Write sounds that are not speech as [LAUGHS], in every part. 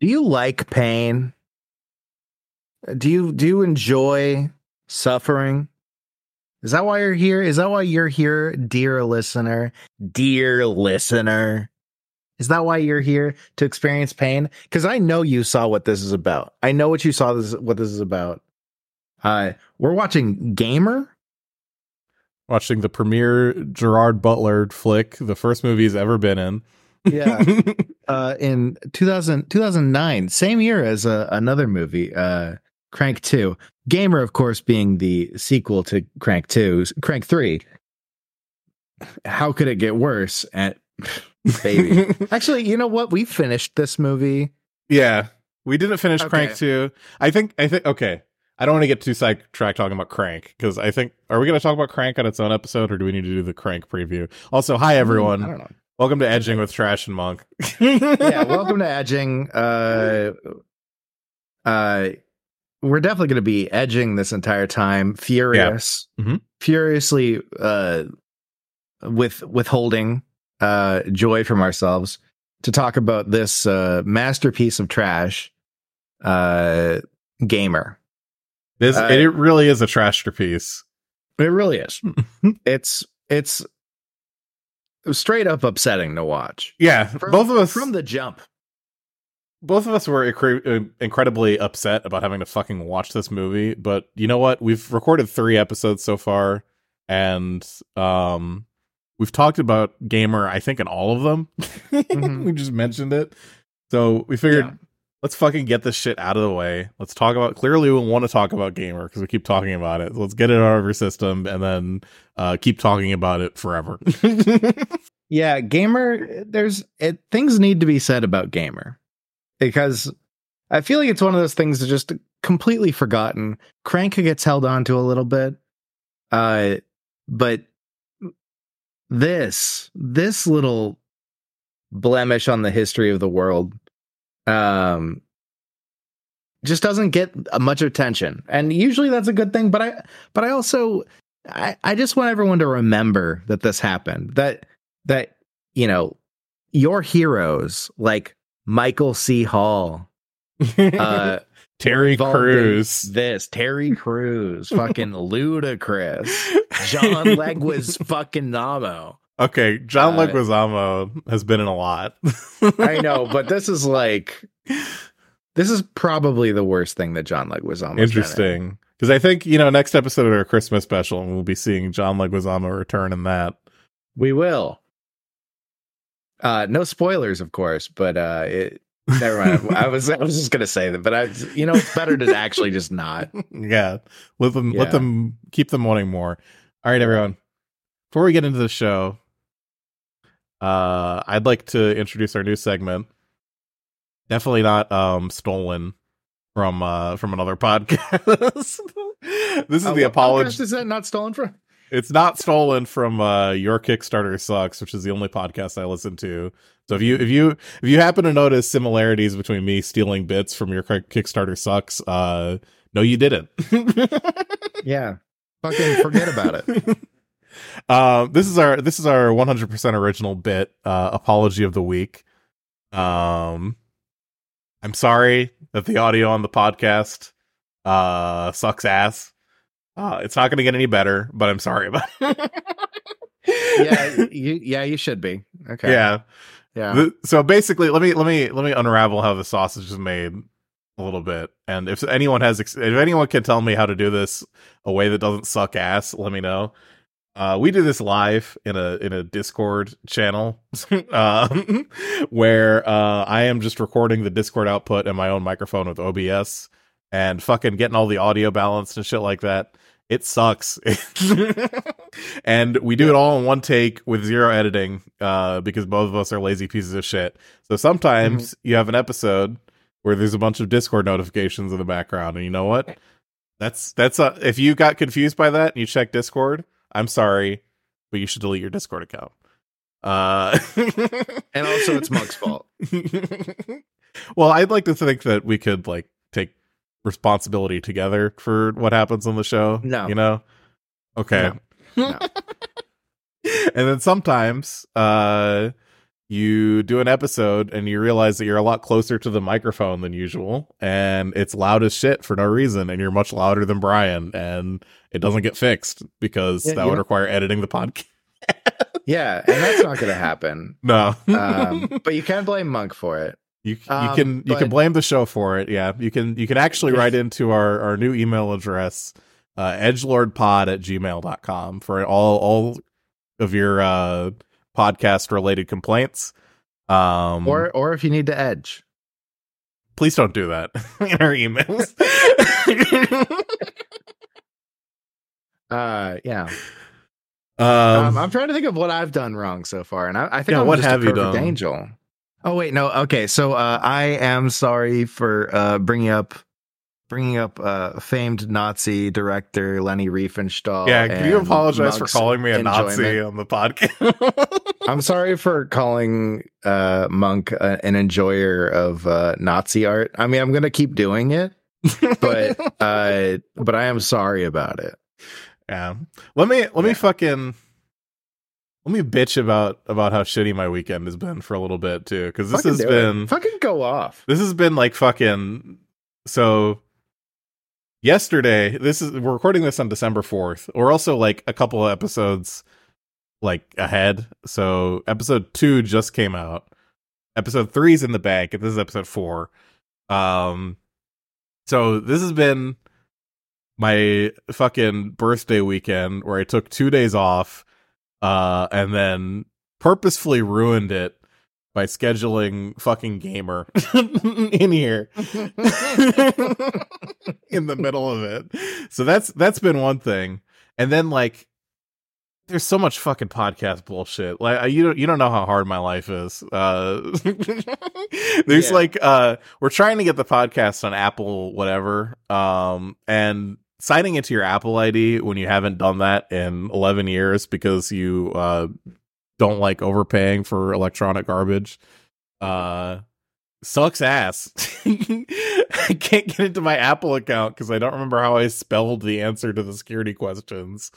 Do you like pain? Do you do you enjoy suffering? Is that why you're here? Is that why you're here, dear listener? Dear listener. Is that why you're here to experience pain? Because I know you saw what this is about. I know what you saw this what this is about. Uh we're watching Gamer. Watching the premiere Gerard Butler flick, the first movie he's ever been in. Yeah. [LAUGHS] uh in 2000, 2009, same year as uh, another movie, uh Crank 2. Gamer, of course, being the sequel to Crank 2, Crank 3. How could it get worse? At [LAUGHS] baby. Actually, you know what? We finished this movie. yeah, we didn't finish Okay. Crank two. I think. I think. Okay, I don't want to get too sidetracked talking about Crank because I think. Are we going to talk about Crank on its own episode, or do we need to do the Crank preview? Also, hi I everyone. don't know. Welcome to Edging with Trash and Monk. [LAUGHS] Yeah, welcome to edging. Uh, uh, we're definitely going to be edging this entire time, furious, Mhm. furiously, uh, with withholding uh joy from ourselves to talk about this uh masterpiece of trash, uh, gamer. This Uh, it really is a trash trashterpiece. It really is. [LAUGHS] it's it's straight up upsetting to watch. Yeah, From- both of us from the jump. both of us were incre- uh, incredibly upset about having to fucking watch this movie. But you know what? We've recorded three episodes so far, and um, we've talked about Gamer. I think in all of them, [LAUGHS] Mhm. we just mentioned it. So we figured Yeah. Let's fucking get this shit out of the way. Let's talk about. Clearly, we want to talk about Gamer because we keep talking about it. Let's get it out of our system, and then uh, keep talking about it forever. [LAUGHS] Yeah, gamer. There's it, things need to be said about gamer because I feel like it's one of those things that's just completely forgotten. Crank gets held on to a little bit, uh, but this this little blemish on the history of the world, um, just doesn't get much attention, and usually that's a good thing. But I, but I also, I, I just want everyone to remember that this happened. That that you know your heroes like Michael C. Hall, [LAUGHS] uh, Terry Crews. this Terry Crews, fucking [LAUGHS] ludicrous, John [LAUGHS] Leguiz, fucking Namo. Okay, John Uh, Leguizamo has been in a lot. I know, but [LAUGHS] this is like this is probably the worst thing that John Leguizamo. Interesting. Because I think, you know, next episode of our Christmas special, we'll be seeing John Leguizamo return in that. We will. Uh, no spoilers, of course, but uh, it, never mind. I was I was just gonna say that, but I, you know, it's better to actually just not. [LAUGHS] yeah. Let them Yeah. let them keep them wanting more. All right, everyone. Before we get into the show, uh I'd like to introduce our new segment. Definitely not um stolen from uh from another [LAUGHS] podcast. this is Uh, the apology Is that not stolen from? It's not stolen from uh, your Kickstarter sucks, which is the only podcast I listen to. So if you if you if you happen to notice similarities between me stealing bits from your Kickstarter sucks, uh, no, you didn't. [LAUGHS] Yeah, fucking forget about it. [LAUGHS] uh, this is our this is our 100% original bit uh, apology of the week. Um, I'm sorry that the audio on the podcast uh, sucks ass. Uh, it's not going to get any better, but I'm sorry about [LAUGHS] it. Yeah, you yeah you should be. Okay. Yeah. yeah. The- so basically, let me let me let me unravel how the sausage is made a little bit. And if anyone has, if anyone can tell me how to do this a way that doesn't suck ass, let me know. Uh, we do this live in a in a Discord channel, [LAUGHS] um, where uh, I am just recording the Discord output and my own microphone with OBS and fucking getting all the audio balanced and shit like that. It sucks, [LAUGHS] and we do it all in one take with zero editing uh, because both of us are lazy pieces of shit. So sometimes you have an episode where there's a bunch of Discord notifications in the background, and you know what? That's that's uh, if you got confused by that and you check Discord, I'm sorry, but you should delete your Discord account. Uh, [LAUGHS] And also, it's Monk's fault. [LAUGHS] well, I'd like to think that we could like take responsibility together for what happens on the show. No. you know. Okay. No. No. [LAUGHS] and then sometimes, uh, you do an episode and you realize that you're a lot closer to the microphone than usual and it's loud as shit for no reason and you're much louder than Brian and it doesn't get fixed because Yeah, that would know- require editing the podcast. [LAUGHS] Yeah, and that's not going to happen. [LAUGHS] No. Um, but you can blame Monk for it. You you Um, can you can blame the show for it. Yeah, you can you can actually write into our our new email address, uh, edgelordpod at gmail.com for all all of your uh, podcast related complaints. Um, Or or if you need to edge. please don't do that [LAUGHS] in our emails. [LAUGHS] Uh, yeah. um, Um, I'm trying to think of what I've done wrong so far, and I, I think Yeah, I'm what have you done? angel. Oh wait, no. Okay, so uh, I am sorry for uh, bringing up bringing up uh, famed Nazi director Leni Riefenstahl. yeah, can you apologize for calling me a Nazi on the podcast? [LAUGHS] I'm sorry for calling uh, Monk uh, an enjoyer of uh, Nazi art. I mean, I'm gonna keep doing it, but [LAUGHS] uh, but I am sorry about it. Yeah. Let me let me fucking let me bitch about about how shitty my weekend has been for a little bit too cuz this Fucking has do it. been fucking go off. this has been like fucking so yesterday this is we're recording this on December 4th. We're also like a couple of episodes like ahead. So episode 2 just came out. Episode 3 is in the bank. This is episode 4. Um so this has been my fucking birthday weekend where I took 2 days off uh and then purposefully ruined it by scheduling fucking gamer [LAUGHS] in here [LAUGHS] in the middle of it. So that's that's been one thing. And then like there's so much fucking podcast bullshit. Like you don't you don't know how hard my life is. Uh [LAUGHS] there's Yeah. like uh we're trying to get the podcast on Apple whatever. Um and signing into your Apple ID when you haven't done that in 11 years because you uh don't like overpaying for electronic garbage uh sucks ass. [LAUGHS] I can't get into my apple account because i don't remember how i spelled the answer to the security questions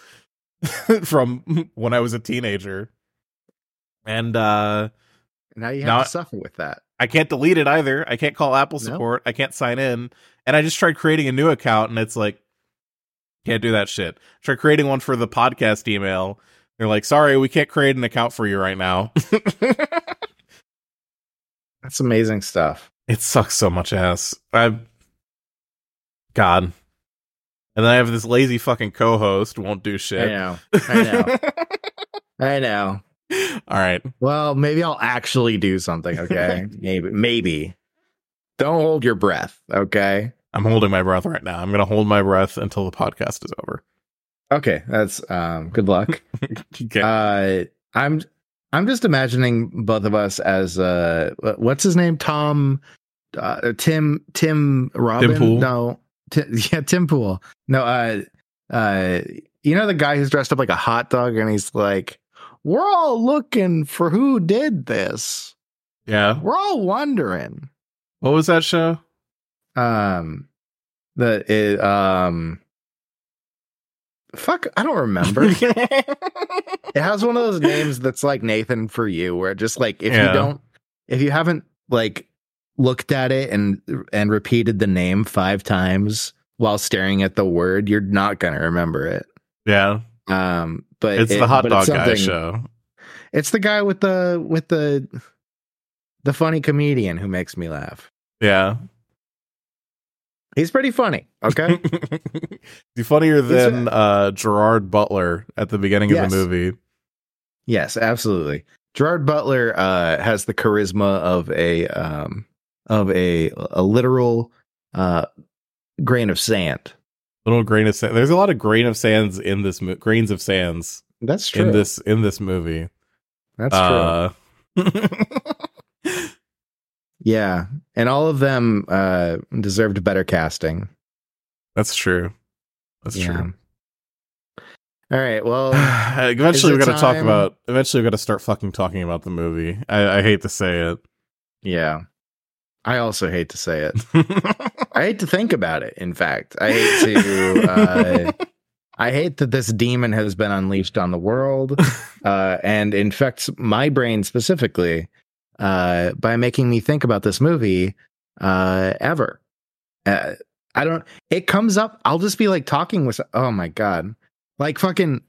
[LAUGHS] from when i was a teenager. And uh Now you have Now- to suffer with that. i can't delete it either. I can't call apple No. support. I can't sign in. And i just tried creating a new account and it's like can't do that shit. Try creating one for the podcast email they're like sorry we can't create an account for you right now [LAUGHS] That's amazing stuff. It sucks so much ass. I God. And then I have this lazy fucking co-host won't do I shit. know. [LAUGHS] I know. I know. All right. Well, maybe I'll actually do something. Okay, [LAUGHS] maybe. Maybe. Don't hold your breath. Okay. I'm holding my breath right now. I'm going to hold my breath until the podcast is over. Okay. That's um. Good luck. [LAUGHS] Okay. uh, I'm. I'm just imagining both of us as uh, what's his name? Tom, uh, Tim, Tim Robin. Pool? No, Ti- [LAUGHS] yeah, Tim Pool. No, uh, uh, you know the guy who's dressed up like a hot dog, and he's like, "We're all looking for who did this. yeah. We're all wondering." What was that show? Um, the it, um, fuck, I don't remember. [LAUGHS] it has one of those names that's like Nathan for you, where just like if Yeah. you don't, if you haven't like looked at it and and repeated the name five times while staring at the word, you're not gonna remember it. yeah. Um, but It's it- the hot dog guy show. It's the guy with the with the the funny comedian who makes me laugh. Yeah. He's pretty funny. Okay. [LAUGHS] He's funnier than uh, Gerard Butler at the beginning Yes. of the movie. Yes, absolutely. Gerard Butler uh, has the charisma of a um, of a a literal uh, grain of sand. Little grain of sand. There's a lot of grain of sands in this mo- grains of sands That's true. in this in this movie. That's true. [LAUGHS] [LAUGHS] Yeah, and all of them uh, deserved better casting. That's true. That's yeah. true. All right. Well, [SIGHS] eventually, we it got to talk about. Eventually, we got to start fucking talking about the movie. I, I hate to say it. yeah. I also hate to say it. [LAUGHS] I hate to think about it. In fact, I hate to. Uh, [LAUGHS] I hate that this demon has been unleashed on the world uh, and infects my brain specifically uh, by making me think about this movie uh, ever. Uh, I don't. It comes up. I'll just be like talking with. Oh my god! Like fucking.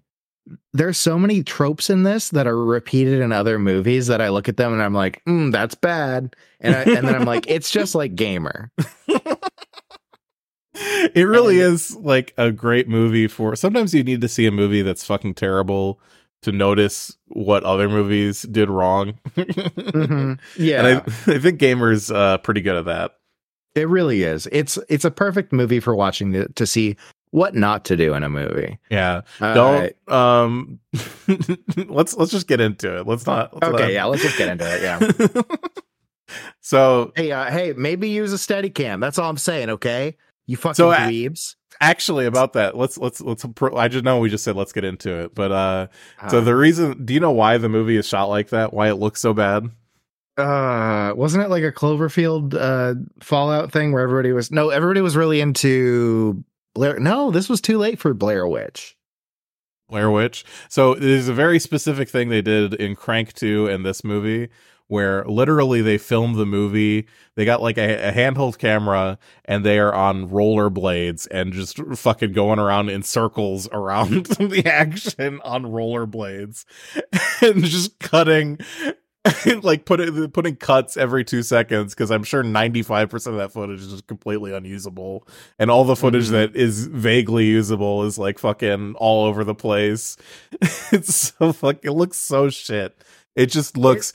There's so many tropes in this that are repeated in other movies that I look at them and I'm like, mm, that's bad, and I, and then I'm like, it's just like Gamer. [LAUGHS] it really and, is like a great movie for. Sometimes you need to see a movie that's fucking terrible to notice what other movies did wrong. mm-hmm. Yeah, [LAUGHS] and I, [LAUGHS] I think Gamer's uh, pretty good at that. It really is. It's it's a perfect movie for watching to, to see what not to do in a movie. Yeah. Uh, Don't um [LAUGHS] let's let's just get into it. Let's not let's Okay, not... yeah, let's just get into it. Yeah. so Hey, uh, hey, maybe use a steady cam. That's all I'm saying, okay? You fucking so, dweebs. Actually, about that, let's let's let's. I just know we just said let's get into it, but uh, uh, so the reason, do you know why the movie is shot like that? Why it looks so bad? Uh, wasn't it like a Cloverfield uh Fallout thing where everybody was no, everybody was really into Blair. No, this was too late for Blair Witch. Blair Witch. So there's a very specific thing they did in Crank 2 and this movie where literally they filmed the movie. They got like a, a handheld camera and they are on rollerblades and just fucking going around in circles around [LAUGHS] the action on rollerblades [LAUGHS] and just cutting [LAUGHS] like putting putting cuts every two seconds because I'm sure 95 percent of that footage is just completely unusable, and all the footage mm-hmm. that is vaguely usable is like fucking all over the place. it's so fucking it looks so shit. It just looks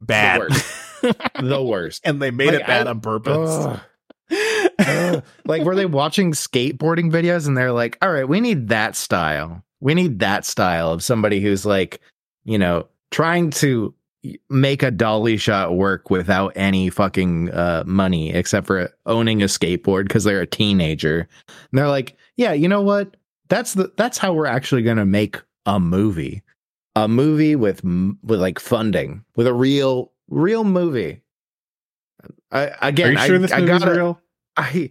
bad. The worst. [LAUGHS] the worst. and they made like, it bad I, on purpose. Uh, uh, [LAUGHS] like, were they watching skateboarding videos and they're like, all right, we need that style. We need that style of somebody who's like, you know, trying to make a dolly shot work without any fucking uh, money except for owning a skateboard because they're a teenager. And they're like, yeah, you know what? That's the that's how we're actually going to make a movie a movie with with like funding with a real real movie. I, again, Are you sure I, this I gotta, real? [LAUGHS] I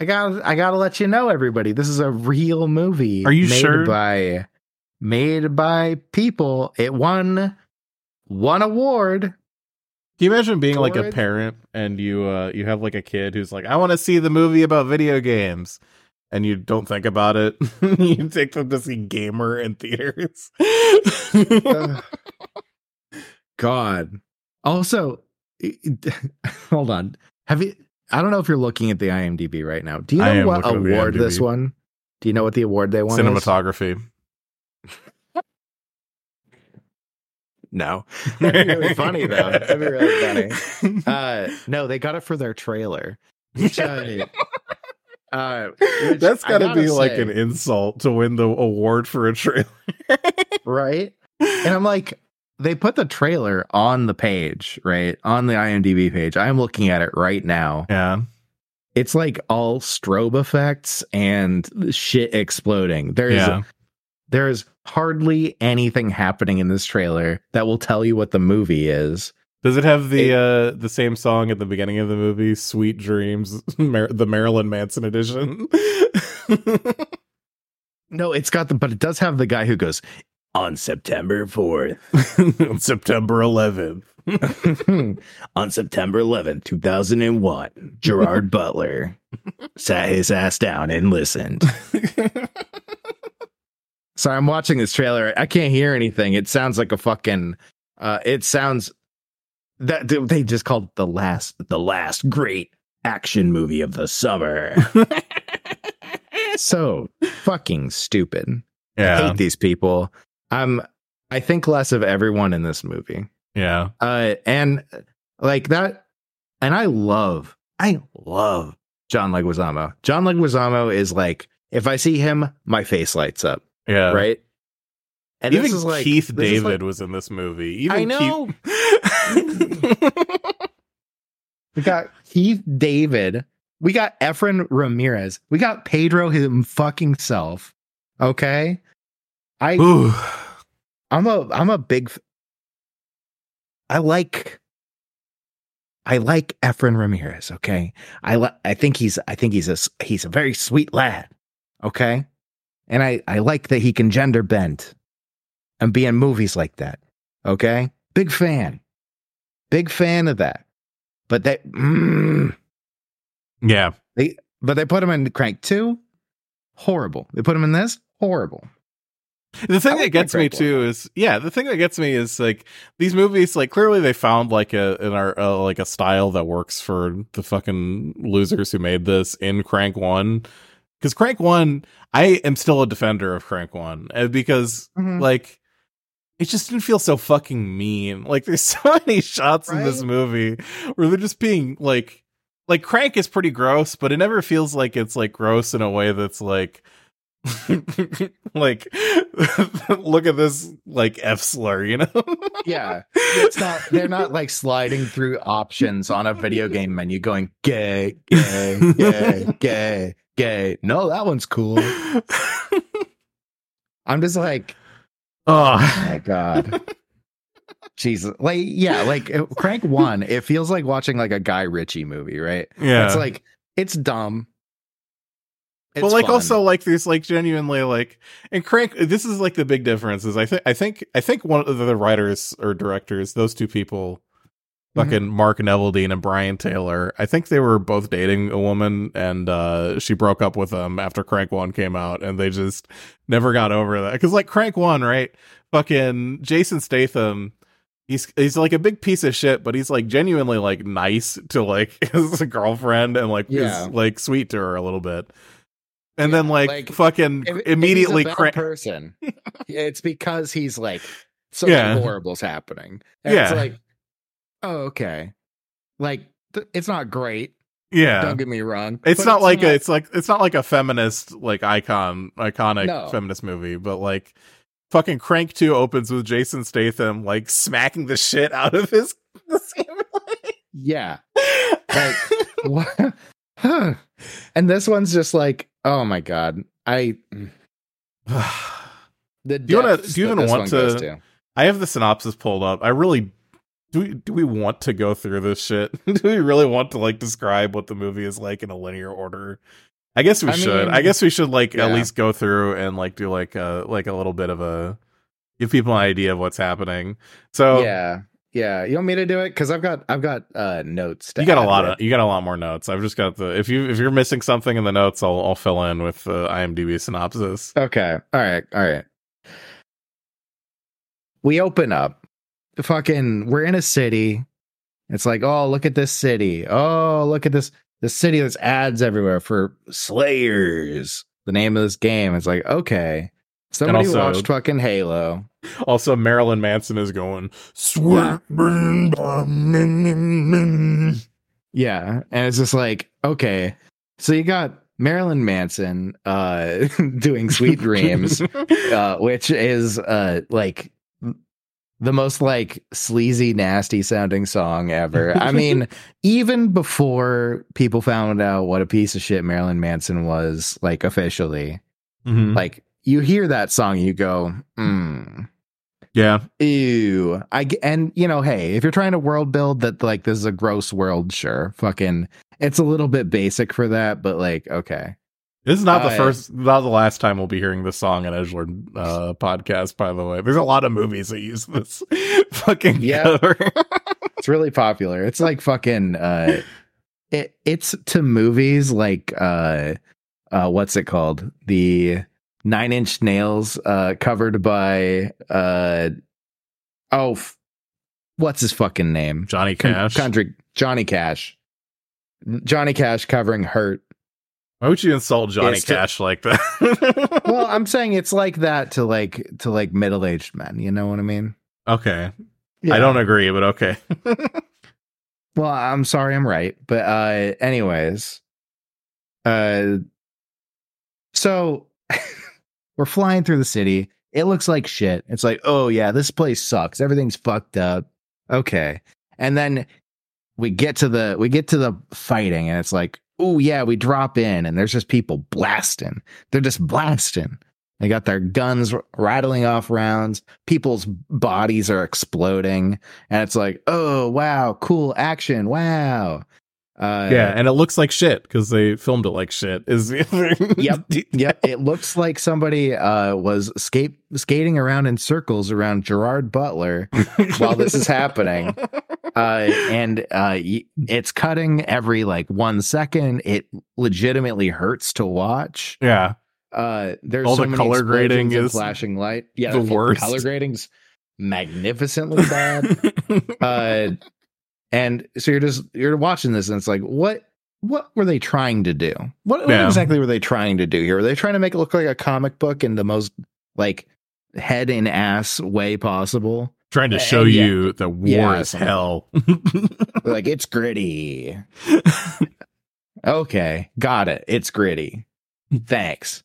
I got I gotta let you know, everybody. This is a real movie. Are you made sure? By made by people. It won one award. Can you imagine being like a parent and you uh you have like a kid who's like, I want to see the movie about video games and you don't think about it. [LAUGHS] you take them to see Gamer in theaters. [LAUGHS] God. Also, [LAUGHS] hold on. Have you? I don't know if you're looking at the IMDb right now. Do you know what award this won? Do you know what the award they won? Cinematography. no, that'd be really funny though. That'd be really funny. Uh, no, they got it for their trailer. Which I, uh, [LAUGHS] That's got to be say, like an insult to win the award for a trailer, [LAUGHS] right? And I'm like, they put the trailer on the page, right on the IMDb page. I'm looking at it right now. Yeah, it's like all strobe effects and shit exploding. There's yeah. there's hardly anything happening in this trailer that will tell you what the movie is. Does it have the it, uh the same song at the beginning of the movie, "Sweet Dreams," [LAUGHS] Mar- the Marilyn Manson edition? [LAUGHS] no, it's got the, but it does have the guy who goes on September fourth, [LAUGHS] on September eleventh, on September eleventh, two thousand and one. Gerard Butler sat his ass down and listened. Sorry, I'm watching this trailer. I can't hear anything. It sounds like a fucking. Uh, it sounds that they just called the last the last great action movie of the summer. [LAUGHS] so fucking stupid. Yeah. I hate these people. I'm I think less of everyone in this movie. Yeah. Uh and like that and I love I love John Leguizamo. John Leguizamo is like if I see him, my face lights up. Yeah. Right? And even like, Keith David like, was in this movie. Even I know. Keith... [LAUGHS] we got Keith David. We got Efren Ramirez. We got Pedro him fucking self. Okay. I I'm a I'm a big I like I like Efren Ramirez, okay? I li- I think he's I think he's a he's a very sweet lad, okay? And I I like that he can gender bend and be in movies like that. Okay? Big fan. Big fan of that. But they, mm, Yeah. they, but they put him in Crank Two. Horrible. They put him in this. Horrible. The thing that gets me too is yeah, the thing that gets me is like these movies like clearly they found like a an art uh, like a style that works for the fucking losers who made this in Crank 1 cuz Crank 1 I am still a defender of Crank 1 uh, because Mhm. like it just didn't feel so fucking mean. [LAUGHS] Like there's so many shots in this movie where they're just being like like Crank is pretty gross, but it never feels like it's like gross in a way that's like [LAUGHS] like [LAUGHS] look at this like F slur, you know? Yeah, it's not. They're not like sliding through options on a video game menu, going gay, gay, gay, gay, gay. No, that one's cool. I'm just like, oh. my god, [LAUGHS] Jesus. Like, yeah, like uh, Crank [LAUGHS] One. It feels like watching like a Guy Ritchie movie, right? Yeah. It's like it's dumb. but like fun. also like there's like genuinely like and crank this is like the big difference is i think i think i think one of the writers or directors those two people Mm-hmm. fucking mark neveldine and brian taylor i think they were both dating a woman and uh she broke up with them after crank one came out and they just never got over that because like crank one right fucking jason statham He's he's like a big piece of shit, but he's like genuinely like nice to like [LAUGHS] his girlfriend and like Yeah. is like sweet to her a little bit. And Yeah, then like, like, fucking If- if immediately he's a bad cra- person. [LAUGHS] it's because he's like something Yeah. horrible's happening. And it's Yeah. like, oh, okay. Like th- it's not great. yeah. Don't get me wrong. It's not like a it's like it's not like a feminist like icon iconic No. feminist movie, but like fucking Crank 2 opens with Jason Statham like smacking the shit out of his [LAUGHS] yeah. Like [LAUGHS] what? Huh. And this one's just like, oh my god. I mm. [SIGHS] the Do you wanna- do you even want goes to- I have the synopsis pulled up. I really do we, do we want to go through this shit? [LAUGHS] do we really want to like describe what the movie is like in a linear order? I guess we I should. mean, I guess we should like at least go through and like do like a like a little bit of a give people an idea of what's happening. So Yeah. Yeah. You want me to do it? Because I've got I've got uh notes you got a lot with. of you got a lot more notes. I've just got the if you if you're missing something in the notes, I'll I'll fill in with the IMDb synopsis. Okay. All right. All right. We open up. Fucking, we're in a city. It's like, oh, look at this city. Oh, look at this. The city that's ads everywhere for Slayers. The name of this game. It's like, okay. Somebody also- watched fucking Halo. Also, Marilyn Manson is going sweat. Yeah. And it's just like, okay. So you got Marilyn Manson uh [LAUGHS] doing Sweet Dreams. [LAUGHS] uh, which is uh like the most like sleazy, nasty sounding song ever. I [LAUGHS] mean, even before people found out what a piece of shit Marilyn Manson was, like officially, Mhm. like you hear that song, you go, mm, Yeah. ew. I and you know, hey, if you're trying to world build that like this is a gross world, sure, fucking, it's a little bit basic for that, but like, okay, This is not the Uh, first, not the last time we'll be hearing this song on Edgelord uh, podcast. By the way, there's a lot of movies that use this [LAUGHS] fucking Yeah. cover. [LAUGHS] it's really popular. It's like fucking uh it it's to movies like uh uh what's it called? The Nine Inch Nails uh covered by uh oh f- what's his fucking name? Johnny Con- Cash. Country Johnny Cash. Johnny Cash covering Hurt. Why would you insult Johnny to- Cash like that? [LAUGHS] Well, I'm saying it's like that to like to like middle-aged men, you know what I mean? okay, I don't agree, but okay. [LAUGHS] Well, I'm sorry, I'm right. But uh anyways. Uh so [LAUGHS] we're flying through the city. It looks like shit. It's like, oh yeah, this place sucks. Everything's fucked up. Okay. And then we get to the we get to the fighting and it's like, oh yeah, we drop in and there's just people blasting. They're just blasting. They got their guns rattling off rounds. People's bodies are exploding. And it's like, oh wow, cool action. Wow. Uh yeah, and it looks like shit because they filmed it like shit. Is [LAUGHS] Yep. Yep. It looks like somebody uh was skate skating around in circles around Gerard Butler while this is happening. [LAUGHS] uh, and uh, it's cutting every like one second. It legitimately hurts to watch. yeah. Uh, there's All so the color grading and is flashing light. Yeah, the worst. color grading's magnificently bad. [LAUGHS] uh, and so you're just you're watching this, and it's like, what what were they trying to do? What, what Yeah. exactly were they trying to do here? Were they trying to make it look like a comic book in the most like head in ass way possible? Trying to Uh, show yeah. you that war Yeah, is hell. [LAUGHS] [LAUGHS] like it's gritty. Okay, got it. It's gritty. Thanks.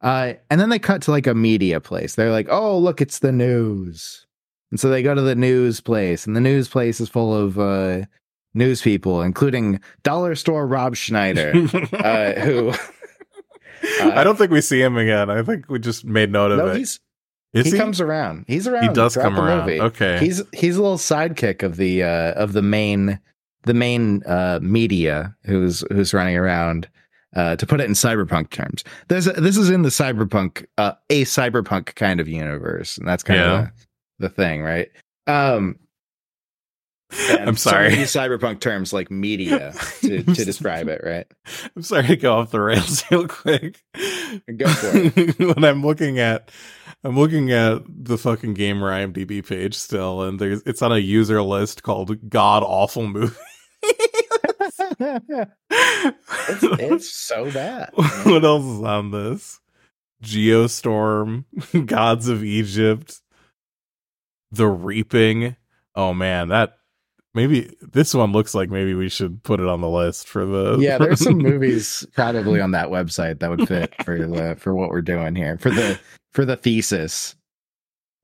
Uh, and then they cut to like a media place. They're like, "Oh, look, it's the news." And so they go to the news place, and the news place is full of uh, news people, including dollar store Rob Schneider, [LAUGHS] uh, who I don't think we see him again. I think we just made note of it. he's Is he, he? comes around. He's around. he does come the around. movie. Okay. He's he's a little sidekick of the uh, of the main the main uh, media who's who's running around. Uh, to put it in cyberpunk terms, there's a, this is in the cyberpunk uh, a cyberpunk kind of universe, and that's kind Yeah. of the, the thing, right? Um, I'm sorry. use cyberpunk terms like media to, [LAUGHS] to describe it, right? I'm sorry to go off the rails [LAUGHS] real quick. Go for it. [LAUGHS] when I'm looking at I'm looking at the fucking gamer IMDb page still, and there's it's on a user list called God Awful Movie. it's, it's so bad. what else is on this? Geostorm, Gods of Egypt, The Reaping. Oh man, that maybe this one looks like maybe we should put it on the list for the yeah, there's some [LAUGHS] movies probably on that website that would fit for the [LAUGHS] for what we're doing here for the for the thesis.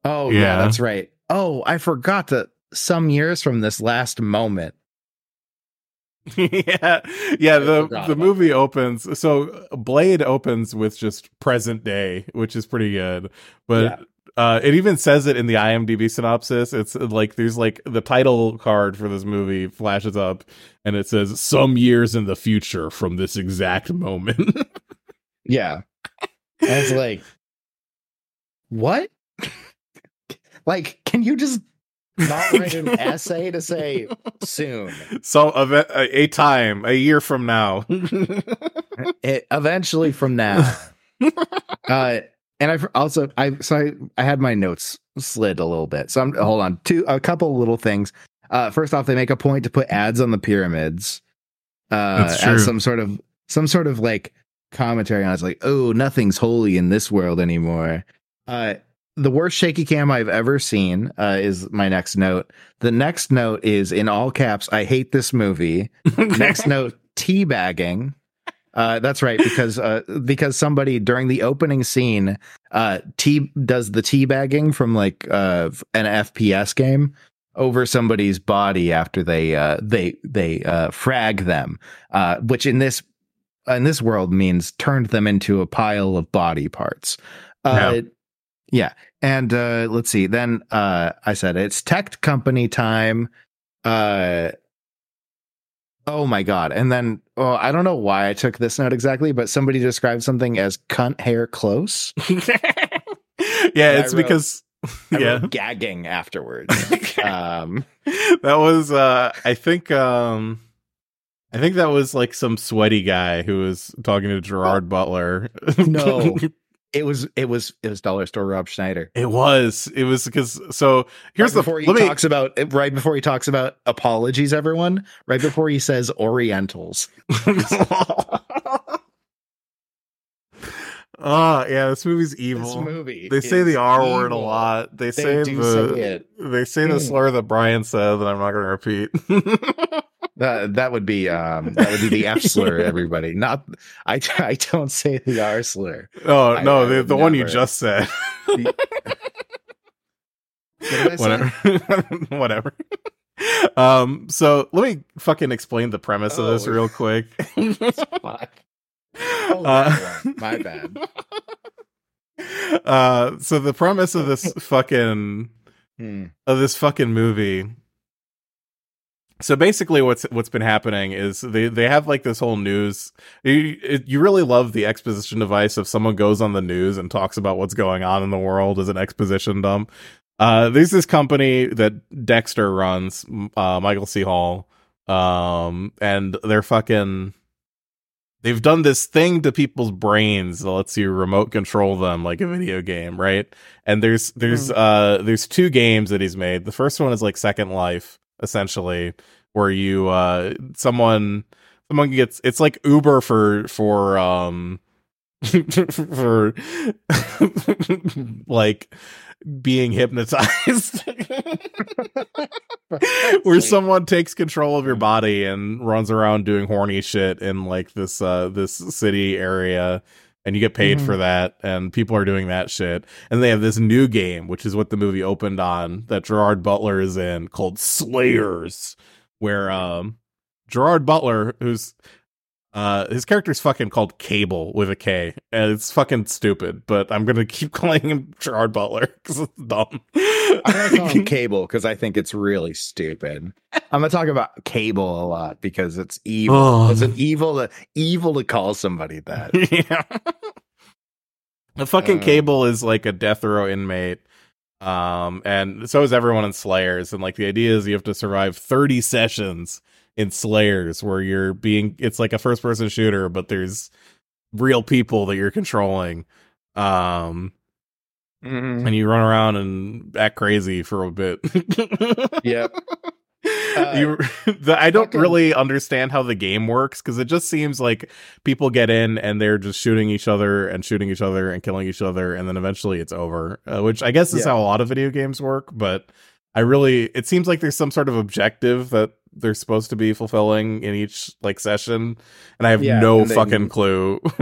Oh yeah, Yeah. that's right. Oh, I forgot that some years from this last moment. [LAUGHS] yeah, yeah. The the movie opens. So Blade opens with just present day, which is pretty good. But Yeah. Uh, it even says it in the IMDb synopsis. It's like there's like the title card for this movie flashes up, and it says some years in the future from this exact moment. [LAUGHS] Yeah. And it's like what? [LAUGHS] like, can you just not [LAUGHS] write an essay to say soon? so a, a time, a year from now. It eventually from now. uh and I've also I so I, I had my notes slid a little bit. So I'm hold on two a couple little things. Uh first off, they make a point to put ads on the pyramids. Uh as some sort of some sort of like commentary on it. it's like, oh, nothing's holy in this world anymore. Uh the worst shaky cam I've ever seen uh, is my next note. The next note is in all caps. I hate this movie. [LAUGHS] Next note, teabagging. Uh, that's right, because uh, because somebody during the opening scene, uh, tea does the teabagging from like uh, an FPS game over somebody's body after they uh, they they uh, frag them, uh, which in this in this world means turned them into a pile of body parts. Uh, yeah, and uh, let's see. Then uh, I said it's tech company time. Oh my god! And then oh, I don't know why I took this note exactly, but somebody described something as cunt hair close. [LAUGHS] yeah, I it's wrote- because [LAUGHS] I yeah. wrote gagging afterwards. [LAUGHS] um, that was uh I think um I think that was like some sweaty guy who was talking to Gerard Butler. No. It was it was it was dollar store Rob Schneider. it was. It was because so here's right the before he let me talks about right before he talks about apologies, everyone. Right before he says Orientals. Oh [LAUGHS] [LAUGHS] yeah, this movie's This evil. movie. they say the R word a lot. They, They say do the say it. they say the Mm. slur that Brian said that I'm not going to repeat. [LAUGHS] That that would be um that would be the F slur. [LAUGHS] Everybody, not I. I don't say the R slur. oh I- no, the the one you just said. [LAUGHS] What did I say? whatever [LAUGHS] whatever um so let me fucking explain the premise of this Oh. real quick. Oh, Uh. My bad. uh so the premise of this fucking Hmm. of this fucking movie so basically what's what's been happening is they they have like this whole news you, it, you really love the exposition device if someone goes on the news and talks about what's going on in the world as an exposition dump Uh, there's this company that Dexter runs, uh, Michael C. Hall, um, and they're fucking. They've done this thing to people's brains that lets you remote control them like a video game, right? And there's there's Hmm. uh there's two games that he's made. The first one is like Second Life, essentially, where you uh someone someone gets it's like Uber for for um [LAUGHS] for [LAUGHS] like being hypnotized. [LAUGHS] Where someone takes control of your body and runs around doing horny shit in like this uh this city area and you get paid Mhm. for that and people are doing that shit and they have this new game which is what the movie opened on that Gerard Butler is in called Slayers where um Gerard Butler who's uh, his character's fucking called Cable with a K, and it's fucking stupid. But I'm gonna [LAUGHS] keep calling him Gerard Butler because it's dumb. I'm gonna call [LAUGHS] him Cable because I think it's really stupid. I'm gonna talk about Cable a lot because it's evil. Oh. It's an evil to evil to call somebody [LAUGHS] that. yeah. The fucking Uh. Cable is like a death row inmate. Um, and so is everyone in Slayers. And like the idea is you have to survive 30 sessions in Slayers where you're being, it's like a first person shooter, but there's real people that you're controlling. Um, Mhm. and you run around and act crazy for a bit. [LAUGHS] Yep. [LAUGHS] you, [LAUGHS] the, I don't fucking- really understand how the game works because it just seems like people get in and they're just shooting each other and shooting each other and killing each other, and then eventually it's over. Uh, which I guess is Yeah. how a lot of video games work. But I really, it seems like there's some sort of objective that they're supposed to be fulfilling in each like session, and I have Yeah, no they- fucking clue. [LAUGHS]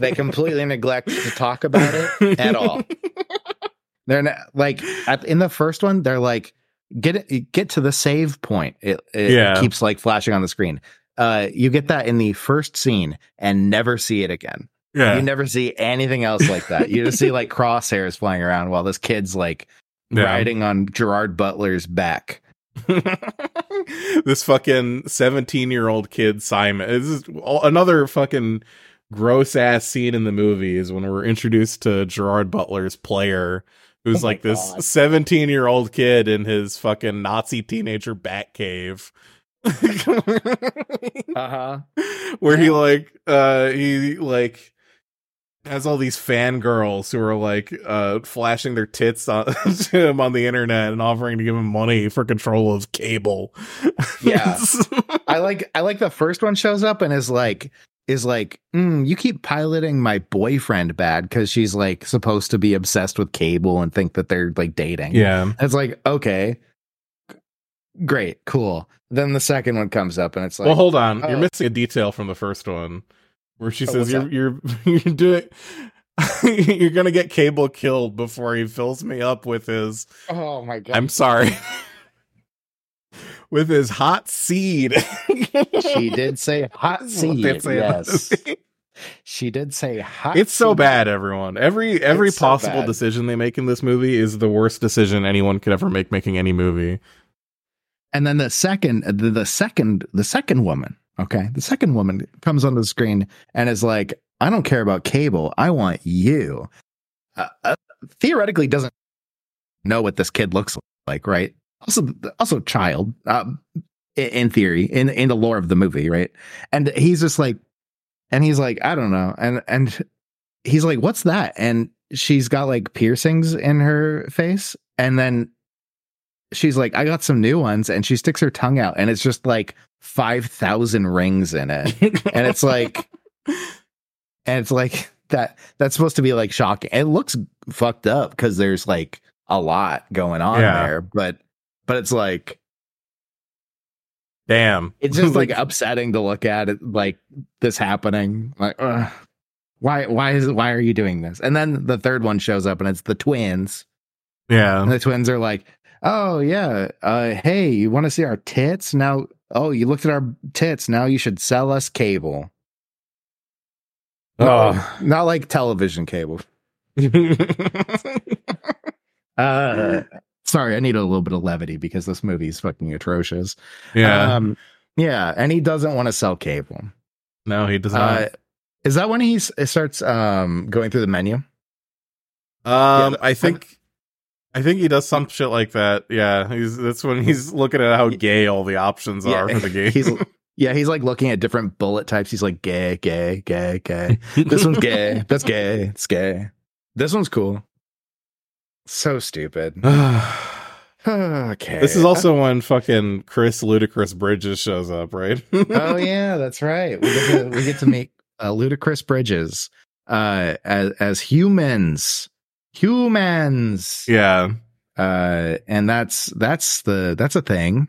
They completely neglect to talk about it at all. [LAUGHS] They're not, like at, in the first one, they're like get it, get to the save point. It, it Yeah. keeps like flashing on the screen. Uh, you get that in the first scene and never see it again. Yeah, You never see anything else like that. You just see like [LAUGHS] crosshairs flying around while this kid's like Yeah. riding on Gerard Butler's back. [LAUGHS] this fucking 17 year old kid Simon. This is another fucking gross ass scene in the movie is when we're introduced to Gerard Butler's player, who's Oh like this 17 year old kid in his fucking Nazi teenager bat cave. [LAUGHS] Uh-huh. Where he like uh he like has all these fangirls who are like uh flashing their tits on, [LAUGHS] to him on the internet and offering to give him money for control of cable. Yeah. [LAUGHS] I like I like the first one shows up and is like is like mm, you keep piloting my boyfriend bad because she's like supposed to be obsessed with cable and think that they're like dating. yeah. it's like okay, great, cool. Then the second one comes up and it's like well, hold on. You're oh. missing a detail from the first one where she Oh, says you're you're [LAUGHS] you're doing [LAUGHS] you're gonna get cable killed before he fills me up with his oh my god, I'm sorry. [LAUGHS] with his hot seed. she did say hot seed. Did say hot yes, seed. she did say hot. It's so seed. bad, everyone. Every every It's possible bad. decision they make in this movie is the worst decision anyone could ever make making any movie. And then the second, the, the second, the second woman, okay, the second woman comes on the screen and is like, "I don't care about cable. I want you." Uh, uh, theoretically, doesn't know what this kid looks like, right? Also, also child, um, in theory, in in the lore of the movie, right? And he's just like, and he's like, I don't know, and and he's like, "What's that?" And she's got like piercings in her face, and then she's like, I got some new ones, and she sticks her tongue out, and it's just like five thousand rings in it, and it's like, [LAUGHS] and it's like that. That's supposed to be like shocking. It looks fucked up because there's like a lot going on Yeah. there, but but it's like Damn. it's just like [LAUGHS] upsetting to look at it, like this happening. Like, ugh, why why is why are you doing this? And then the third one shows up, and it's the twins. yeah. And the twins are like, "Oh yeah, uh, hey, you want to see our tits now? Oh, you looked at our tits. Now you should sell us cable. Oh. No, not like television cable. [LAUGHS] Uh, sorry, I need a little bit of levity because this movie is fucking atrocious. yeah. um, yeah, and he doesn't want to sell cable. no, he does not. Uh, is that when he starts um going through the menu? Um, Yeah, I think I think he does some shit like that. Yeah, he's that's when he's looking at how gay all the options Yeah, are for the [LAUGHS] game. He's yeah, he's like looking at different bullet types. He's like gay, gay, gay, gay. This one's gay. [LAUGHS] That's gay. It's gay. This one's cool. So stupid. [SIGHS] okay. this is also when fucking Chris Ludacris Bridges shows up, right? oh [LAUGHS] yeah, that's right. We get to we get to meet uh, Ludacris Bridges uh, as as humans, humans. yeah. Uh, and that's that's the that's a thing.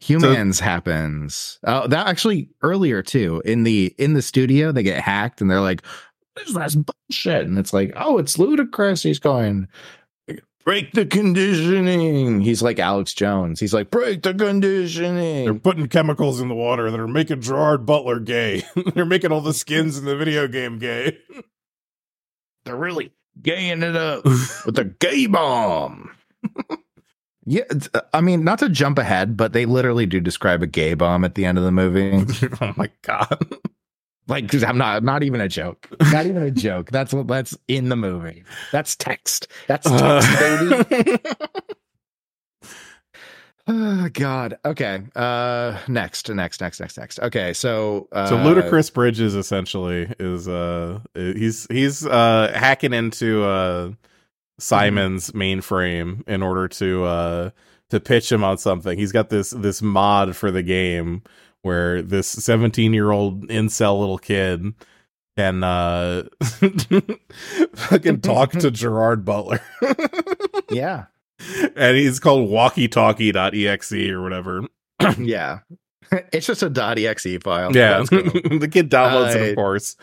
Humans happens. Oh, that actually earlier too in the in the studio they get hacked and they're like, "What is that bullshit?" And it's like, "Oh, it's Ludacris." He's going. Break the conditioning. He's like Alex Jones. He's like, break the conditioning. They're putting chemicals in the water that are making Gerard Butler gay. [LAUGHS] They're making all the skins in the video game gay. they're really gaying it up [LAUGHS] with a gay bomb. yeah, uh, I mean, not to jump ahead, but they literally do describe a gay bomb at the end of the movie. [LAUGHS] oh my god. Like, I'm not, not even a joke. Not even a joke. That's what that's in the movie. That's text. That's [LAUGHS] text, baby. Oh, [SIGHS] God. Okay. Uh, next, next, next, next, next. Okay. So, uh, so Ludacris Bridges essentially is uh he's he's uh hacking into uh Simon's mainframe in order to uh to pitch him on something. He's got this this mod for the game where this 17 year old incel little kid can uh [LAUGHS] fucking talk to [LAUGHS] Gerard Butler. Yeah. [LAUGHS] and he's called walkie talkie.exe or whatever. [CLEARS THROAT] Yeah. [LAUGHS] It's just a .exe file. Yeah. [LAUGHS] The kid downloads it, Uh, of course.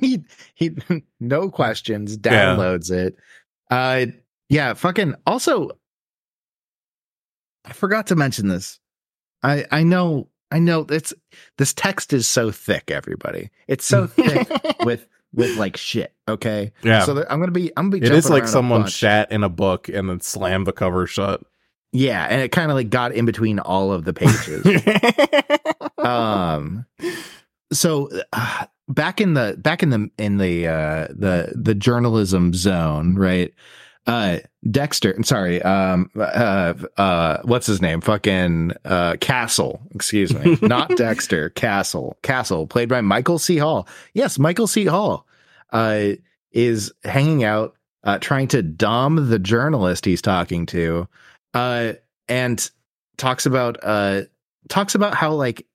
he he no questions Yeah. downloads it uh yeah fucking also i forgot to mention this i i know i know it's this text is so thick everybody it's so thick with with like shit okay Yeah. so i'm gonna be i'm gonna be It is like someone shat in a book and then slammed the cover shut. yeah and it kind of like got in between all of the pages [LAUGHS] um so uh, back in the back in the in the uh the the journalism zone right uh dexter sorry um uh uh what's his name? Fucking uh castle excuse me. [LAUGHS] Not dexter castle. Castle played by michael c. Hall. Yes michael c. Hall uh is hanging out uh trying to dom the journalist he's talking to uh and talks about uh talks about how like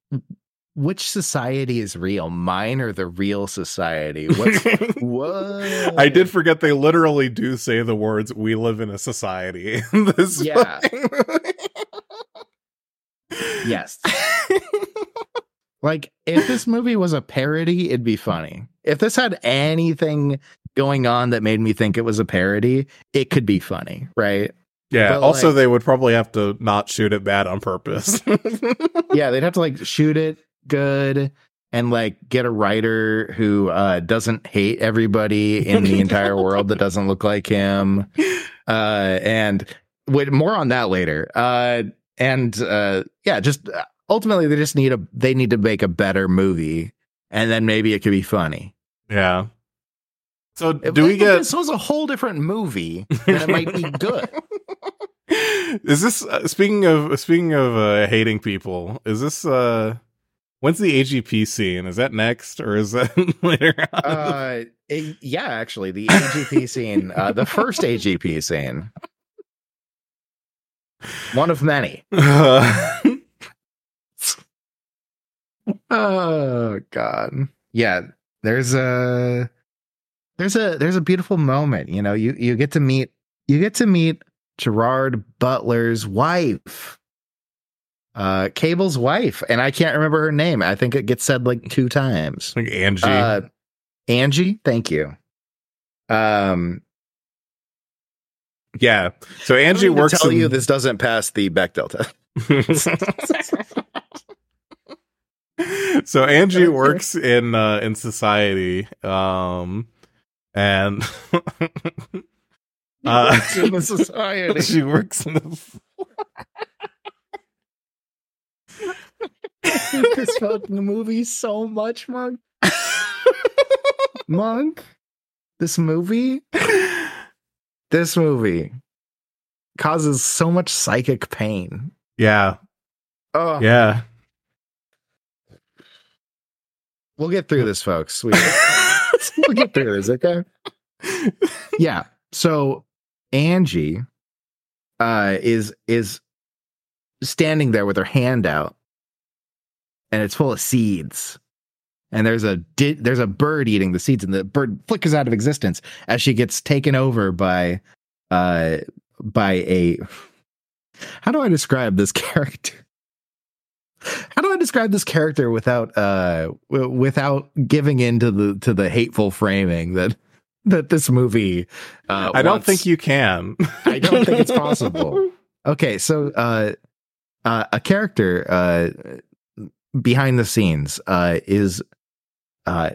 which society is real mine or the real society what's [LAUGHS] what I did forget they literally do say the words "We live in a society." [LAUGHS] in this Yeah. yes [LAUGHS] like if this movie was a parody it'd be funny if this had anything going on that made me think it was a parody it could be funny right yeah. But, also, like- they would probably have to not shoot it bad on purpose. yeah they'd have to like shoot it good and like get a writer who uh doesn't hate everybody in the [LAUGHS] entire world that doesn't look like him uh and with more on that later uh and uh yeah just uh, ultimately they just need a they need to make a better movie and then maybe it could be funny yeah. So If- do we if get? this was a whole different movie then it might be good [LAUGHS] is this uh, speaking of speaking of uh, hating people? Is this uh when's the AGP scene? Is that next or is that [LAUGHS] later? on? uh it- yeah actually the agp [LAUGHS] scene uh the first agp scene one of many [LAUGHS] Oh God. Yeah. There's a there's a there's a beautiful moment. You know, you you get to meet you get to meet Gerard Butler's wife. Uh Kable's wife. And I can't remember her name. I think it gets said like two times. like Angie. Uh Angie, thank you. Um yeah. So Angie need to works tell in- you this doesn't pass the Bechdel Delta. [LAUGHS] [LAUGHS] so Angie works in uh in society um and uh Works in the society. she works in the [LAUGHS] [LAUGHS] this fucking movie so much, Monk. Monk, this movie, this movie causes so much psychic pain. Yeah. Oh, Yeah. we'll get through this, folks. We, we'll get through this, okay? Yeah. So Angie uh is is standing there with her hand out and it's full of seeds. And there's a di- there's a bird eating the seeds and the bird flickers out of existence as she gets taken over by uh by a How do I describe this [LAUGHS] character? How do I describe this character without uh w- without giving into the to the hateful framing that that this movie uh I don't think you can. [LAUGHS] I don't think it's possible. Okay, so uh, uh, a character uh, behind the scenes uh, is uh,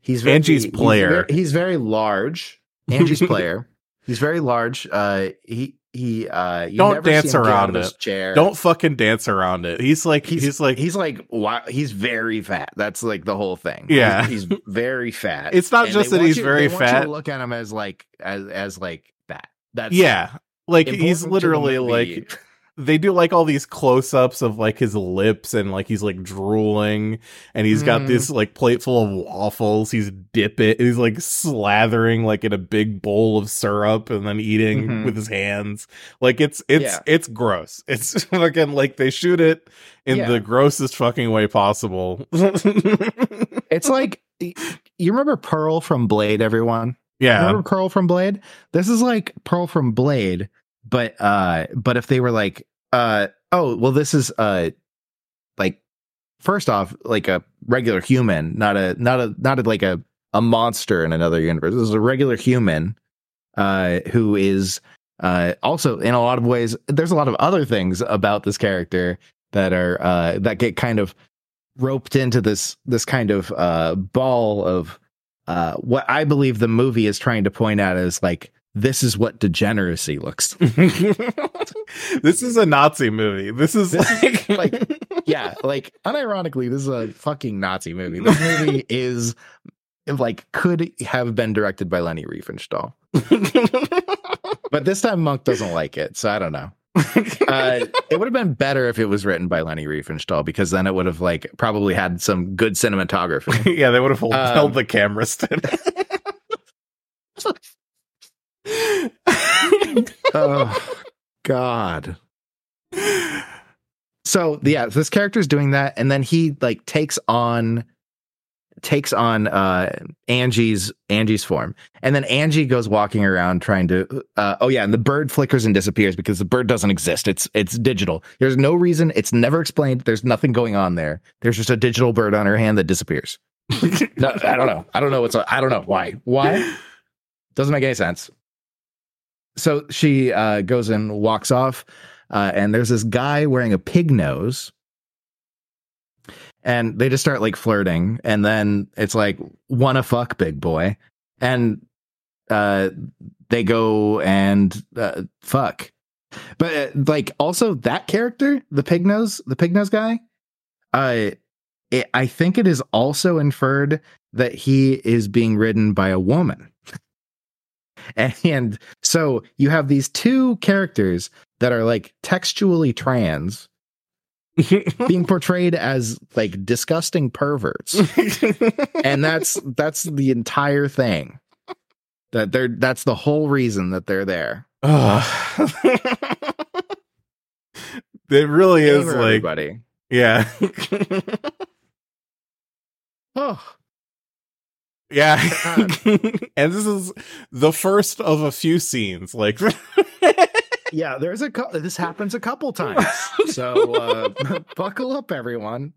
he's very, Angie's he's player. very- He's very, large. Angie's [LAUGHS] player. He's very large. Uh, he he. Uh, you Don't never dance see him get out around it. Chair. Don't fucking dance around it. He's like he's, like he's like wow, he's very fat. That's like the whole thing. Yeah. he's, he's very fat. It's not And just that he's you- very they want you fat. to look at him as like as as like that. That's yeah. Like he's literally like they do like all these close-ups of like his lips and like he's like drooling and he's got Mhm. this like plate full of waffles he's dip it he's like slathering like in a big bowl of syrup and then eating Mhm. with his hands like it's it's Yeah. it's gross [LAUGHS] it's fucking like they shoot it in Yeah. the grossest fucking way possible [LAUGHS] It's like you remember Pearl from Blade, everyone? yeah Remember Pearl from Blade? This is like Pearl from Blade, but uh but if they were like uh oh, well this is uh like first off like a regular human, not a not a not a, like a a monster in another universe. This is a regular human uh who is uh also in a lot of ways there's a lot of other things about this character that are uh that get kind of roped into this this kind of uh ball of uh what I believe the movie is trying to point out is like this is what degeneracy looks [LAUGHS] this is a Nazi movie. This is This like, like- yeah like unironically this is a fucking nazi movie. This movie [LAUGHS] is like could have been directed by leni riefenstahl. [LAUGHS] But this time monk doesn't like it so i don't know. Uh, it would have been better if it was written by leni riefenstahl because then it would have like probably had some good cinematography. Yeah, they would have held, Um, held the camera steady. [LAUGHS] oh god. So yeah this character is doing that and then he like takes on takes on uh angie's angie's form. And then angie goes walking around trying to uh oh yeah and the bird flickers and disappears because the bird doesn't exist. It's it's digital. There's no reason. It's never explained. There's nothing going on there. There's just a digital bird on her hand that disappears. [LAUGHS] No, i don't know. I don't know what's i don't know why. Why? [LAUGHS] Doesn't make any sense so she uh goes and walks off uh, and there's this guy wearing a pig nose. And they just start like flirting and then it's like wanna fuck big boy? And uh they go and uh, fuck. But uh, like also that character the pig nose the pig nose guy uh it, i think it is also inferred that he is being ridden by a woman [LAUGHS] and so you have these two characters that are like textually trans [LAUGHS] being portrayed as like disgusting perverts. And that's that's the entire thing. That they're that's the whole reason that they're there. [LAUGHS] It really is like everybody. Yeah. Oh yeah. [LAUGHS] [LAUGHS] And this is the first of a few scenes like [LAUGHS] yeah there's a cou- this happens a couple times. So uh buckle up everyone.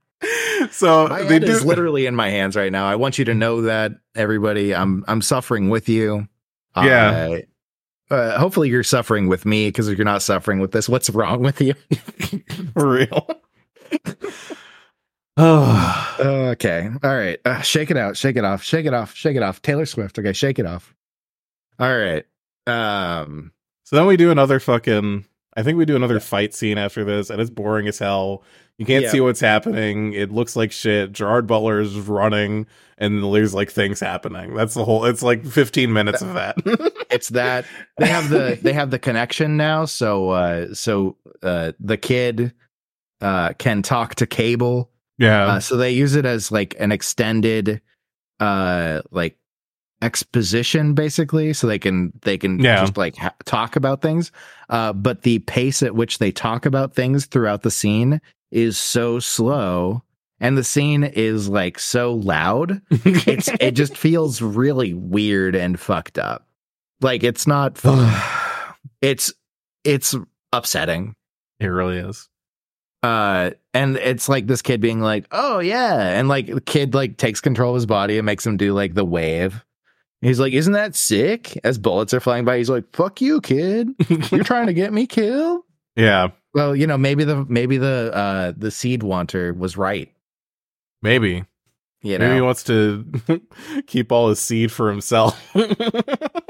So my they do is literally in my hands right now. I want you to know that everybody i'm i'm suffering with you. Yeah. Uh, uh, hopefully you're suffering with me because if you're not suffering with this what's wrong with you? For real oh [SIGHS] okay all right uh, shake it out shake it off shake it off shake it off taylor swift okay shake it off all right um so then we do another fucking I think we do another fight scene after this, and it's boring as hell. You can't Yeah. see what's happening. It looks like shit. Gerard Butler is running, and there's like things happening. That's the whole. It's like 15 minutes of that. [LAUGHS] it's that they have the they have the connection now so uh so uh the kid uh can talk to kable yeah, uh, so they use it as like an extended uh like exposition basically so they can they can Yeah. just like ha- talk about things. Uh but the pace at which they talk about things throughout the scene is so slow and the scene is like so loud it's it just [LAUGHS] feels really weird and fucked up. Like it's not fun it's it's upsetting. It really is. Uh and it's like this kid being like oh yeah. And like the kid like takes control of his body and makes him do like the wave. He's like isn't that sick? As bullets are flying by he's like fuck you kid. You're trying to get me killed? [LAUGHS] Yeah, well you know maybe the maybe the uh the seed wanter was right. Maybe. you Maybe he wants to [LAUGHS] keep all his seed for himself. [LAUGHS]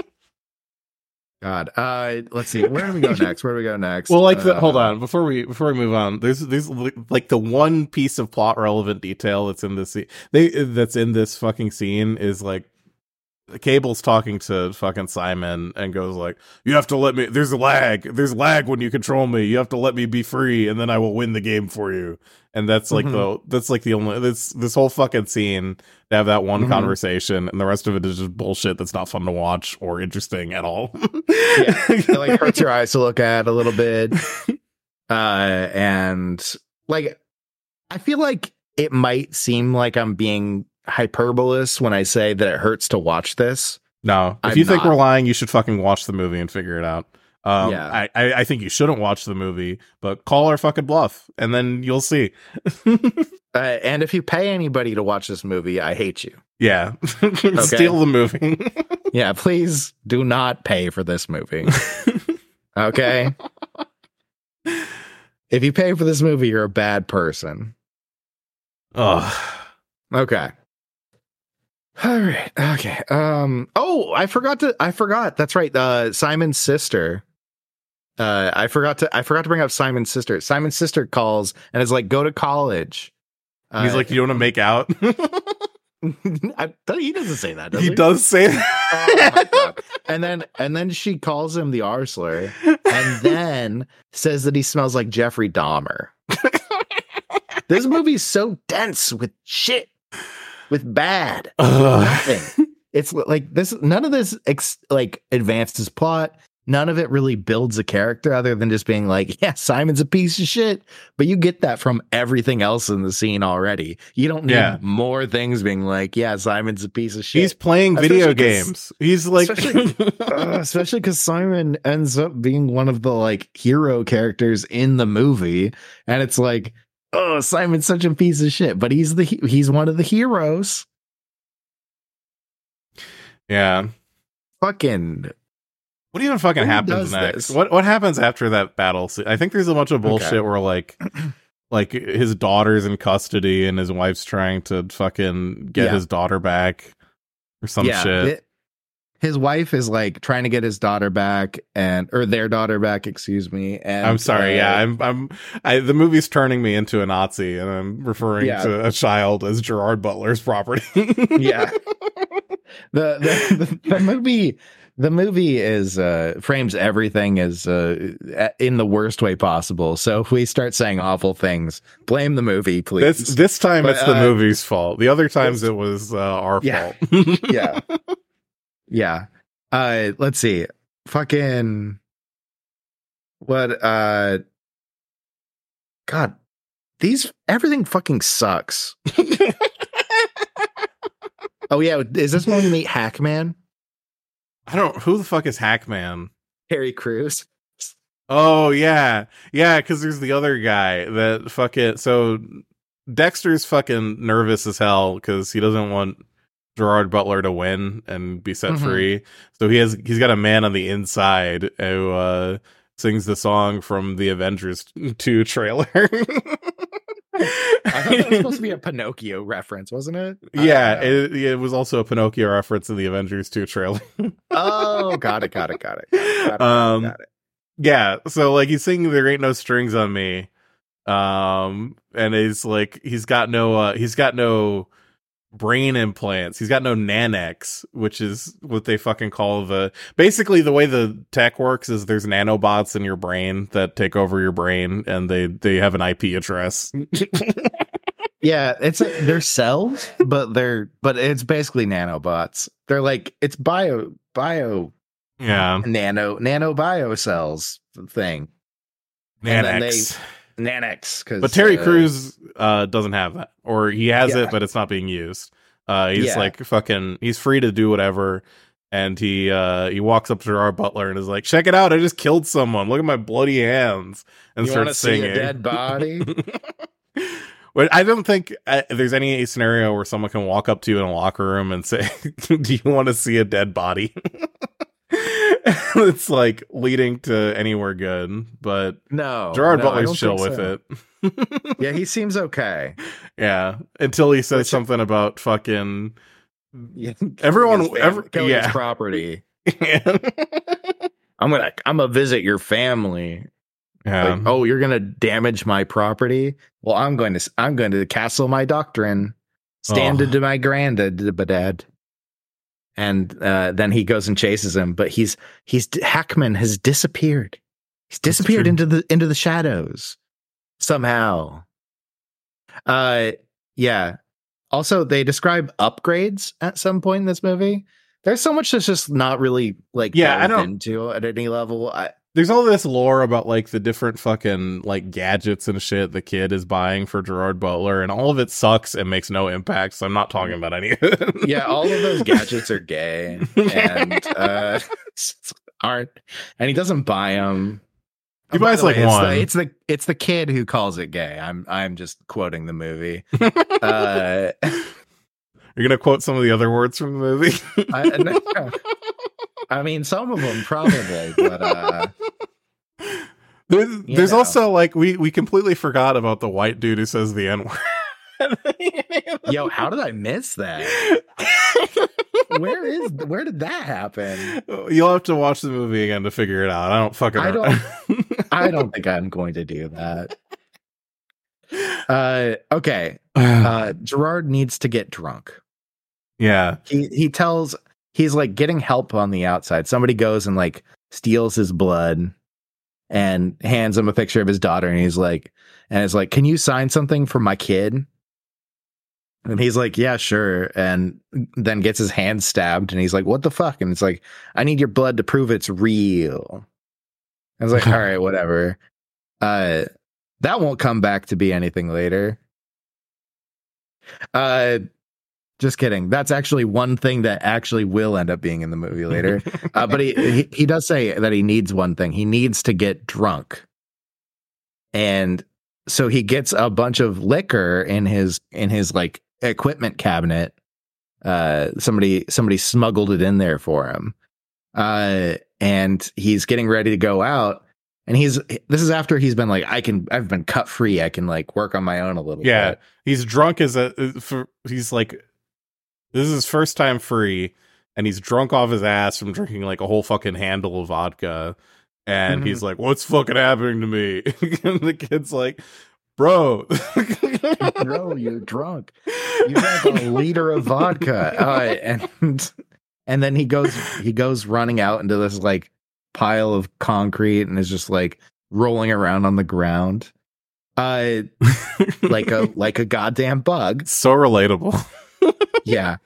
god uh let's see where do we go [LAUGHS] next where do we go next well, like, the, Uh, hold on before we before we move on. There's there's like the one piece of plot relevant detail that's in this scene. They that's in this fucking scene is like Kable's talking to fucking Simon and goes like, "You have to let me. There's a lag. There's lag when you control me. You have to let me be free, and then I will win the game for you." And that's like Mhm. the that's like the only this this whole fucking scene to have that one Mhm. conversation, and the rest of it is just bullshit that's not fun to watch or interesting at all. Yeah. it like [LAUGHS] hurts your eyes to look at a little bit. Uh and like I feel like it might seem like I'm being hyperbolous when I say that it hurts to watch this. No, if I'm you think not. we're lying, you should fucking watch the movie and figure it out. Um, Yeah. I, I, I think you shouldn't watch the movie, but call our fucking bluff, and then you'll see. [LAUGHS] Uh, and if you pay anybody to watch this movie, I hate you. yeah, [LAUGHS] steal the movie. [LAUGHS] Yeah, please do not pay for this movie. Okay? if you pay for this movie, you're a bad person. Ugh. Okay. All right. Okay. Um. Oh, I forgot to. I forgot. That's right. Uh, Simon's sister. Uh, I forgot to. I forgot to bring up Simon's sister. Simon's sister calls and is like, "Go to college." He's Uh, like, you want to make out? [LAUGHS] I, he doesn't say that. Does he he, does say Oh that. God. And then, and then she calls him the Arsler, and [LAUGHS] then says that he smells like Jeffrey Dahmer. [LAUGHS] this movie's so dense with shit, with bad. [LAUGHS] Nothing. It's like this. None of this ex, like advances plot. None of it really builds a character other than just being like, [LAUGHS] yeah, Simon's a piece of shit. But you get that from everything else in the scene already. You don't need Yeah. more things being like, yeah, Simon's a piece of shit. He's playing video Especially games. He's like, especially- [LAUGHS] Uh, especially because Simon ends up being one of the like hero characters in the movie, and it's like, oh, Simon's such a piece of shit, but he's the he's one of the heroes. yeah. Fucking What even fucking Who happens next? this? What what happens after that battle? I think there's a bunch of bullshit Okay. where like [CLEARS THROAT] like his daughter's in custody and his wife's trying to fucking get Yeah. his daughter back or some shit. it- his wife is like trying to get his daughter back and or their daughter back, excuse me. And I'm sorry, uh, yeah, I'm I'm I, the movie's turning me into a Nazi and I'm referring Yeah. to a child as Gerard Butler's property. [LAUGHS] yeah. the, the, the the movie the movie is uh frames everything as uh in the worst way possible. So if we start saying awful things, blame the movie, please. This this time But, it's the uh, movie's fault. The other times it was uh, our Yeah. fault. [LAUGHS] yeah. [LAUGHS] Yeah. Uh let's see. Fucking what uh God, these everything fucking sucks. [LAUGHS] Oh yeah, is this when we meet Hackman? I don't who the fuck is Hackman? Terry Crews. Oh yeah, yeah. Because there's the other guy that fucking. So Dexter's fucking nervous as hell because he doesn't want Gerard Butler to win and be set Mhm. free. So he has he's got a man on the inside who uh, sings the song from the Avengers [LAUGHS] Two trailer. I thought that was supposed to be [LAUGHS] a Pinocchio reference, wasn't it? Yeah, it, it was also a Pinocchio reference in the Avengers 2 trailer. oh, got it, got it, got it. Got it, got it, Um, got it. yeah, so like he's singing "There Ain't No Strings on Me," um, and he's like he's got no uh, he's got no brain implants. He's got no nanex, which is what they fucking call the basically the way the tech works is there's nanobots in your brain that take over your brain and they they have an IP address. [LAUGHS] Yeah, it's they're cells, but they're but it's basically nanobots. They're like it's bio bio yeah, nano nano bio cells thing. And then they- nanex. Nanex, because But Terry Crews uh, doesn't have that, or he has Yeah. it, but it's not being used. Uh, he's Yeah. like fucking. He's free to do whatever, and he uh, he walks up to our Butler and is like, "Check it out! I just killed someone. Look at my bloody hands!" And you want to starts see singing. a dead body? [LAUGHS] But I don't think uh, there's any scenario where someone can walk up to you in a locker room and say, [LAUGHS] "Do you want to see a dead body?" [LAUGHS] [LAUGHS] it's like leading to anywhere good, but no, Gerard no, Butler's chill with so. it. [LAUGHS] Yeah, he seems okay. Yeah, until he says Which- something about fucking. Yeah, Everyone- every- yeah. property. yeah, [LAUGHS] I'm gonna I'm gonna visit your family. Like, oh, you're gonna damage my property? Well, I'm going to I'm going to castle my doctrine. Stand Oh. into my granddad. And uh, then he goes and chases him, but he's he's Hackman has disappeared. He's disappeared into the into the shadows somehow. Uh, yeah. Also, they describe upgrades at some point in this movie. There's so much that's just not really like Yeah, I don't- into at any level. I, There's all this lore about like the different fucking like gadgets and shit the kid is buying for Gerard Butler, and all of it sucks and makes no impact. So I'm not talking about any of it. [LAUGHS] yeah, all of those gadgets are gay [LAUGHS] and uh, aren't, and he doesn't buy them. He buys, like, it's one. The, it's the it's the kid who calls it gay. I'm I'm just quoting the movie. [LAUGHS] Uh, You're gonna quote some of the other words from the movie. I, I mean, some of them probably, but uh, [LAUGHS] There's, there's also like we we completely forgot about the white dude who says the n word. [LAUGHS] yo, how did I miss that? [LAUGHS] Where is where did that happen? You'll have to watch the movie again to figure it out. I don't fucking. I don't. I don't think I'm going to do that. Uh, okay. [SIGHS] Uh, Gerard needs to get drunk. yeah, he he tells he's like getting help on the outside. Somebody goes and like steals his blood and hands him a picture of his daughter, and he's like, and it's like, can you sign something for my kid? And he's like, yeah, sure. And then gets his hand stabbed, and he's like, what the fuck? And it's like, I need your blood to prove it's real. I was like, [LAUGHS] all right, whatever. Uh, that won't come back to be anything later. Uh, just kidding. That's actually one thing that actually will end up being in the movie later. [LAUGHS] Uh, but he, he he does say that he needs one thing. He needs to get drunk, and so he gets a bunch of liquor in his in his like equipment cabinet. Uh, somebody somebody smuggled it in there for him, uh, and he's getting ready to go out. And he's this is after he's been like, I can I've been cut free. I can like work on my own a little bit. yeah. bit. He's drunk as a. For, he's like, this is his first time free, and he's drunk off his ass from drinking like a whole fucking handle of vodka. And Mhm. he's like, "What's fucking happening to me?" [LAUGHS] and the kid's like, "Bro, [LAUGHS] Bro, you're drunk. you drank a liter of vodka uh, and [LAUGHS] and then he goes he goes running out into this like pile of concrete and is just like rolling around on the ground uh like a like a goddamn bug so relatable." Yeah.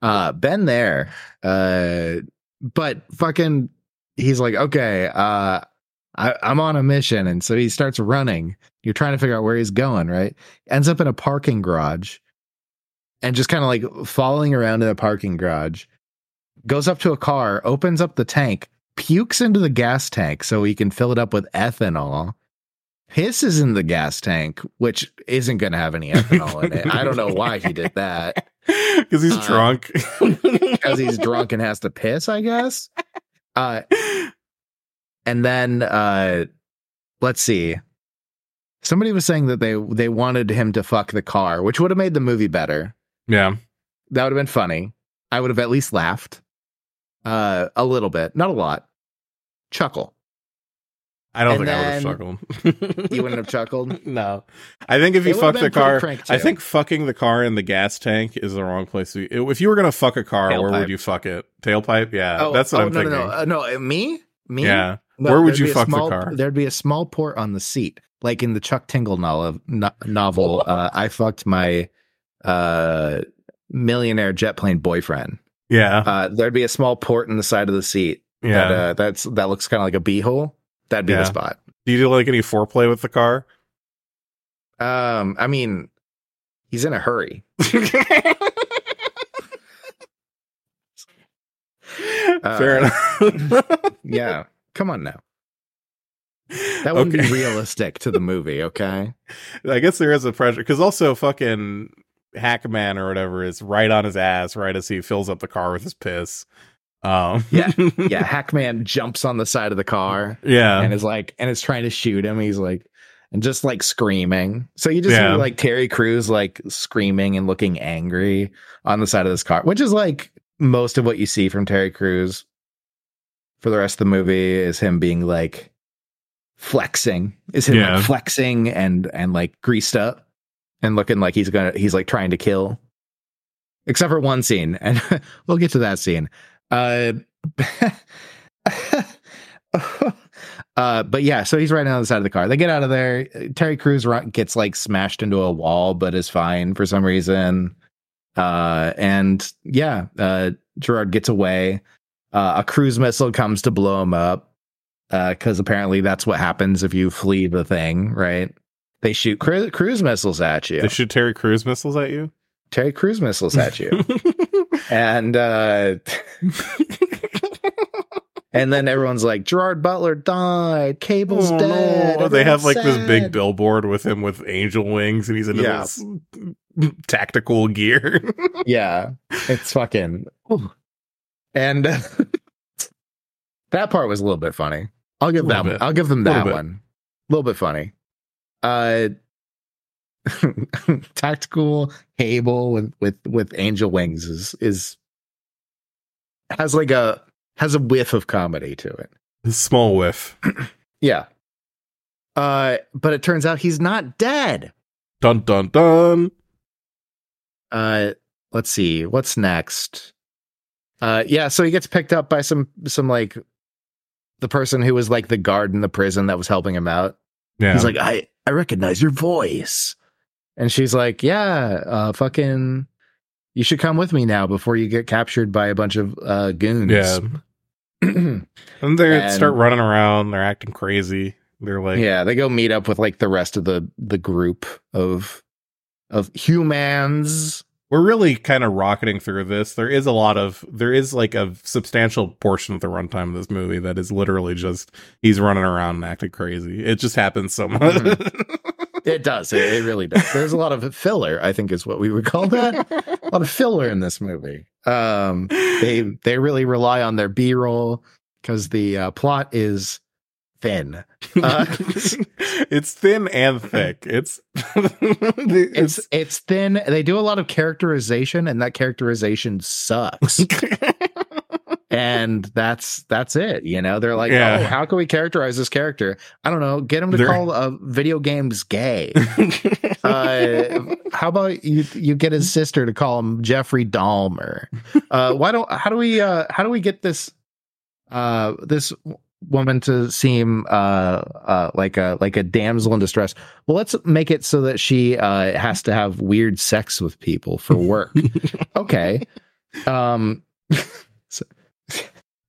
Uh been there uh but fucking he's like okay uh I, i'm on a mission. And so he starts running. You're trying to figure out where he's going right? Ends up in a parking garage and just kind of like following around in a parking garage. Goes up to a car opens up the tank pukes into the gas tank so he can fill it up with ethanol pisses in the gas tank which isn't going to have any ethanol in it i don't know why he did that [LAUGHS] because he's Uh, drunk. [LAUGHS] because he's drunk and has to piss, I guess. [LAUGHS] Uh, and then uh, let's see. Somebody was saying that they they wanted him to fuck the car, which would have made the movie better. yeah, That would have been funny. I would have at least laughed uh, a little bit, not a lot. Chuckle. I don't And think I would have chuckled. [LAUGHS] You wouldn't have [LAUGHS] chuckled. no. I think if you It fuck the car, I think fucking the car in the gas tank is the wrong place to. If you were gonna fuck a car, where would you fuck it? Tailpipe? Yeah, that's what I'm no, thinking. No, no, uh, no, uh, me, me. Yeah. No, Where would you be a fuck the small- car? There'd be a small port on the seat, like in the Chuck Tingle novel. No, novel [LAUGHS] uh, I fucked my uh, millionaire jet plane boyfriend. Yeah, Uh, there'd be a small port in the side of the seat. yeah. That, uh, that's that looks kind of like a beehole. That'd be Yeah. the spot. Do you do like any foreplay with the car? Um, I mean, he's in a hurry. [LAUGHS] Fair Uh, enough. [LAUGHS] Yeah, come on now. That wouldn't Okay. be realistic to the movie. Okay. [LAUGHS] I guess there is a pressure because also fucking Hackman or whatever is right on his ass right as he fills up the car with his piss. Um, Yeah. [LAUGHS] Yeah, Hackman jumps on the side of the car yeah, and is like, and is trying to shoot him. He's like, and just like screaming. So you just Yeah. see like Terry Crews like screaming and looking angry on the side of this car, which is like most of what you see from Terry Crews for the rest of the movie is him being like flexing, is him Yeah. like flexing and and like greased up and looking like he's gonna he's like trying to kill. Except for one scene, and [LAUGHS] we'll get to that scene. Uh, [LAUGHS] uh, but yeah, so he's right on the side of the car. They get out of there. Terry Crews gets like smashed into a wall, but is fine for some reason. Uh, and yeah, uh, Gerard gets away. Uh, a cruise missile comes to blow him up. Uh, because apparently that's what happens if you flee the thing, right? They shoot cru- cruise missiles at you. they shoot Terry Crews missiles at you. Terry cruise missiles at you. [LAUGHS] and uh and then everyone's like gerard butler died. Kable's Oh, dead. No. They have like everyone's this big billboard with him with angel wings, and he's into Yeah. this [LAUGHS] tactical gear. [LAUGHS] yeah. It's fucking and uh, that part was a little bit funny. I'll give that one. i'll give them that one. A little bit funny. Uh [LAUGHS] tactical kable with with with angel wings is is has like a has a whiff of comedy to it Small whiff. [CLEARS THROAT] Yeah. Uh, but it turns out he's not dead. Dun dun dun. Uh, let's see what's next. Uh, yeah, so he gets picked up by some some like the person who was like the guard in the prison that was helping him out. Yeah. He's like, I I recognize your voice, and she's like, Yeah, uh, fucking, you should come with me now before you get captured by a bunch of uh goons. Yeah. [CLEARS THROAT] and they And- start running around. They're acting crazy. They're like, yeah, they go meet up with like the rest of the the group of of humans. we're really kind of rocketing through this. There is a lot of, there is like a substantial portion of the runtime of this movie that is literally just he's running around and acting crazy. It just happens so much. [LAUGHS] It does. It, it really does. There's a lot of filler, I think is what we would call that. a lot of filler in this movie. Um, they they really rely on their B-roll because the uh, plot is thin. Uh, [LAUGHS] it's thin and thick. [LAUGHS] It's It's it's thin. They do a lot of characterization, and that characterization sucks. [LAUGHS] and that's that's it. You know, they're like, Yeah. oh, how can we characterize this character? I don't know. Get him to They're- call uh, video games gay. [LAUGHS] uh, how about you you get his sister to call him Jeffrey Dahmer? Uh, why don't how do we uh, how do we get this uh, this woman to seem uh, uh, like a like a damsel in distress? Well, let's make it so that she uh, has to have weird sex with people for work. [LAUGHS] okay. Um. [LAUGHS]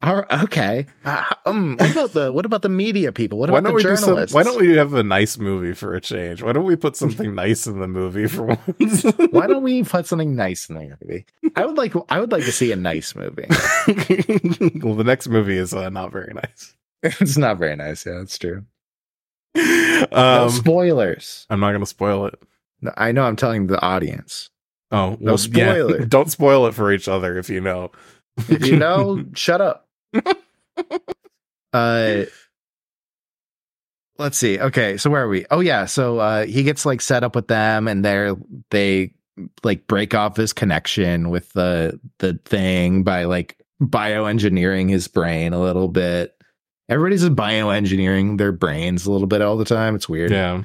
so- all right, okay. Uh, um, what about the what about the media people? What why about the we do some? journalists? Why don't we have a nice movie for a change? Why don't we put something nice in the movie for once? [LAUGHS] Why don't we put something nice in the movie? I would like I would like to see a nice movie. [LAUGHS] well, the next movie is uh, not very nice. it's not very nice. Yeah, that's true. No Um, spoilers. I'm not going to spoil it. No, I know. I'm telling the audience. Oh, No well, yeah. [LAUGHS] Don't spoil it for each other if you know. If you know, shut up. [LAUGHS] Uh, let's see. Okay, so where are we? Oh yeah, so uh, he gets like set up with them, and they're they like break off his connection with the the thing by like bioengineering his brain a little bit, Everybody's just bioengineering their brains a little bit all the time. It's weird. Yeah.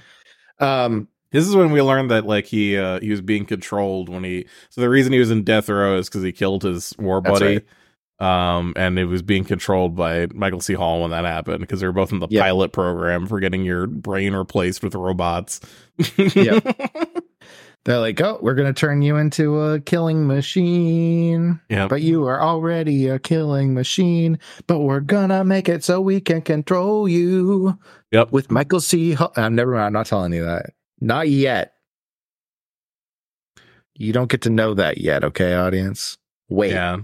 Um, This is when we learned that like he uh he was being controlled when he so the reason he was in death row is because he killed his war buddy. Um and it was being controlled by Michael C. Hall when that happened because they were both in the Yep. pilot program for getting your brain replaced with robots. Yep. [LAUGHS] they're like, oh, we're gonna turn you into a killing machine. Yeah, But you are already a killing machine. But we're gonna make it so we can control you. Yep. With Michael C. Hall. I'm never mind. I'm not telling you that. Not yet. You don't get to know that yet, okay, audience? Wait. Yeah.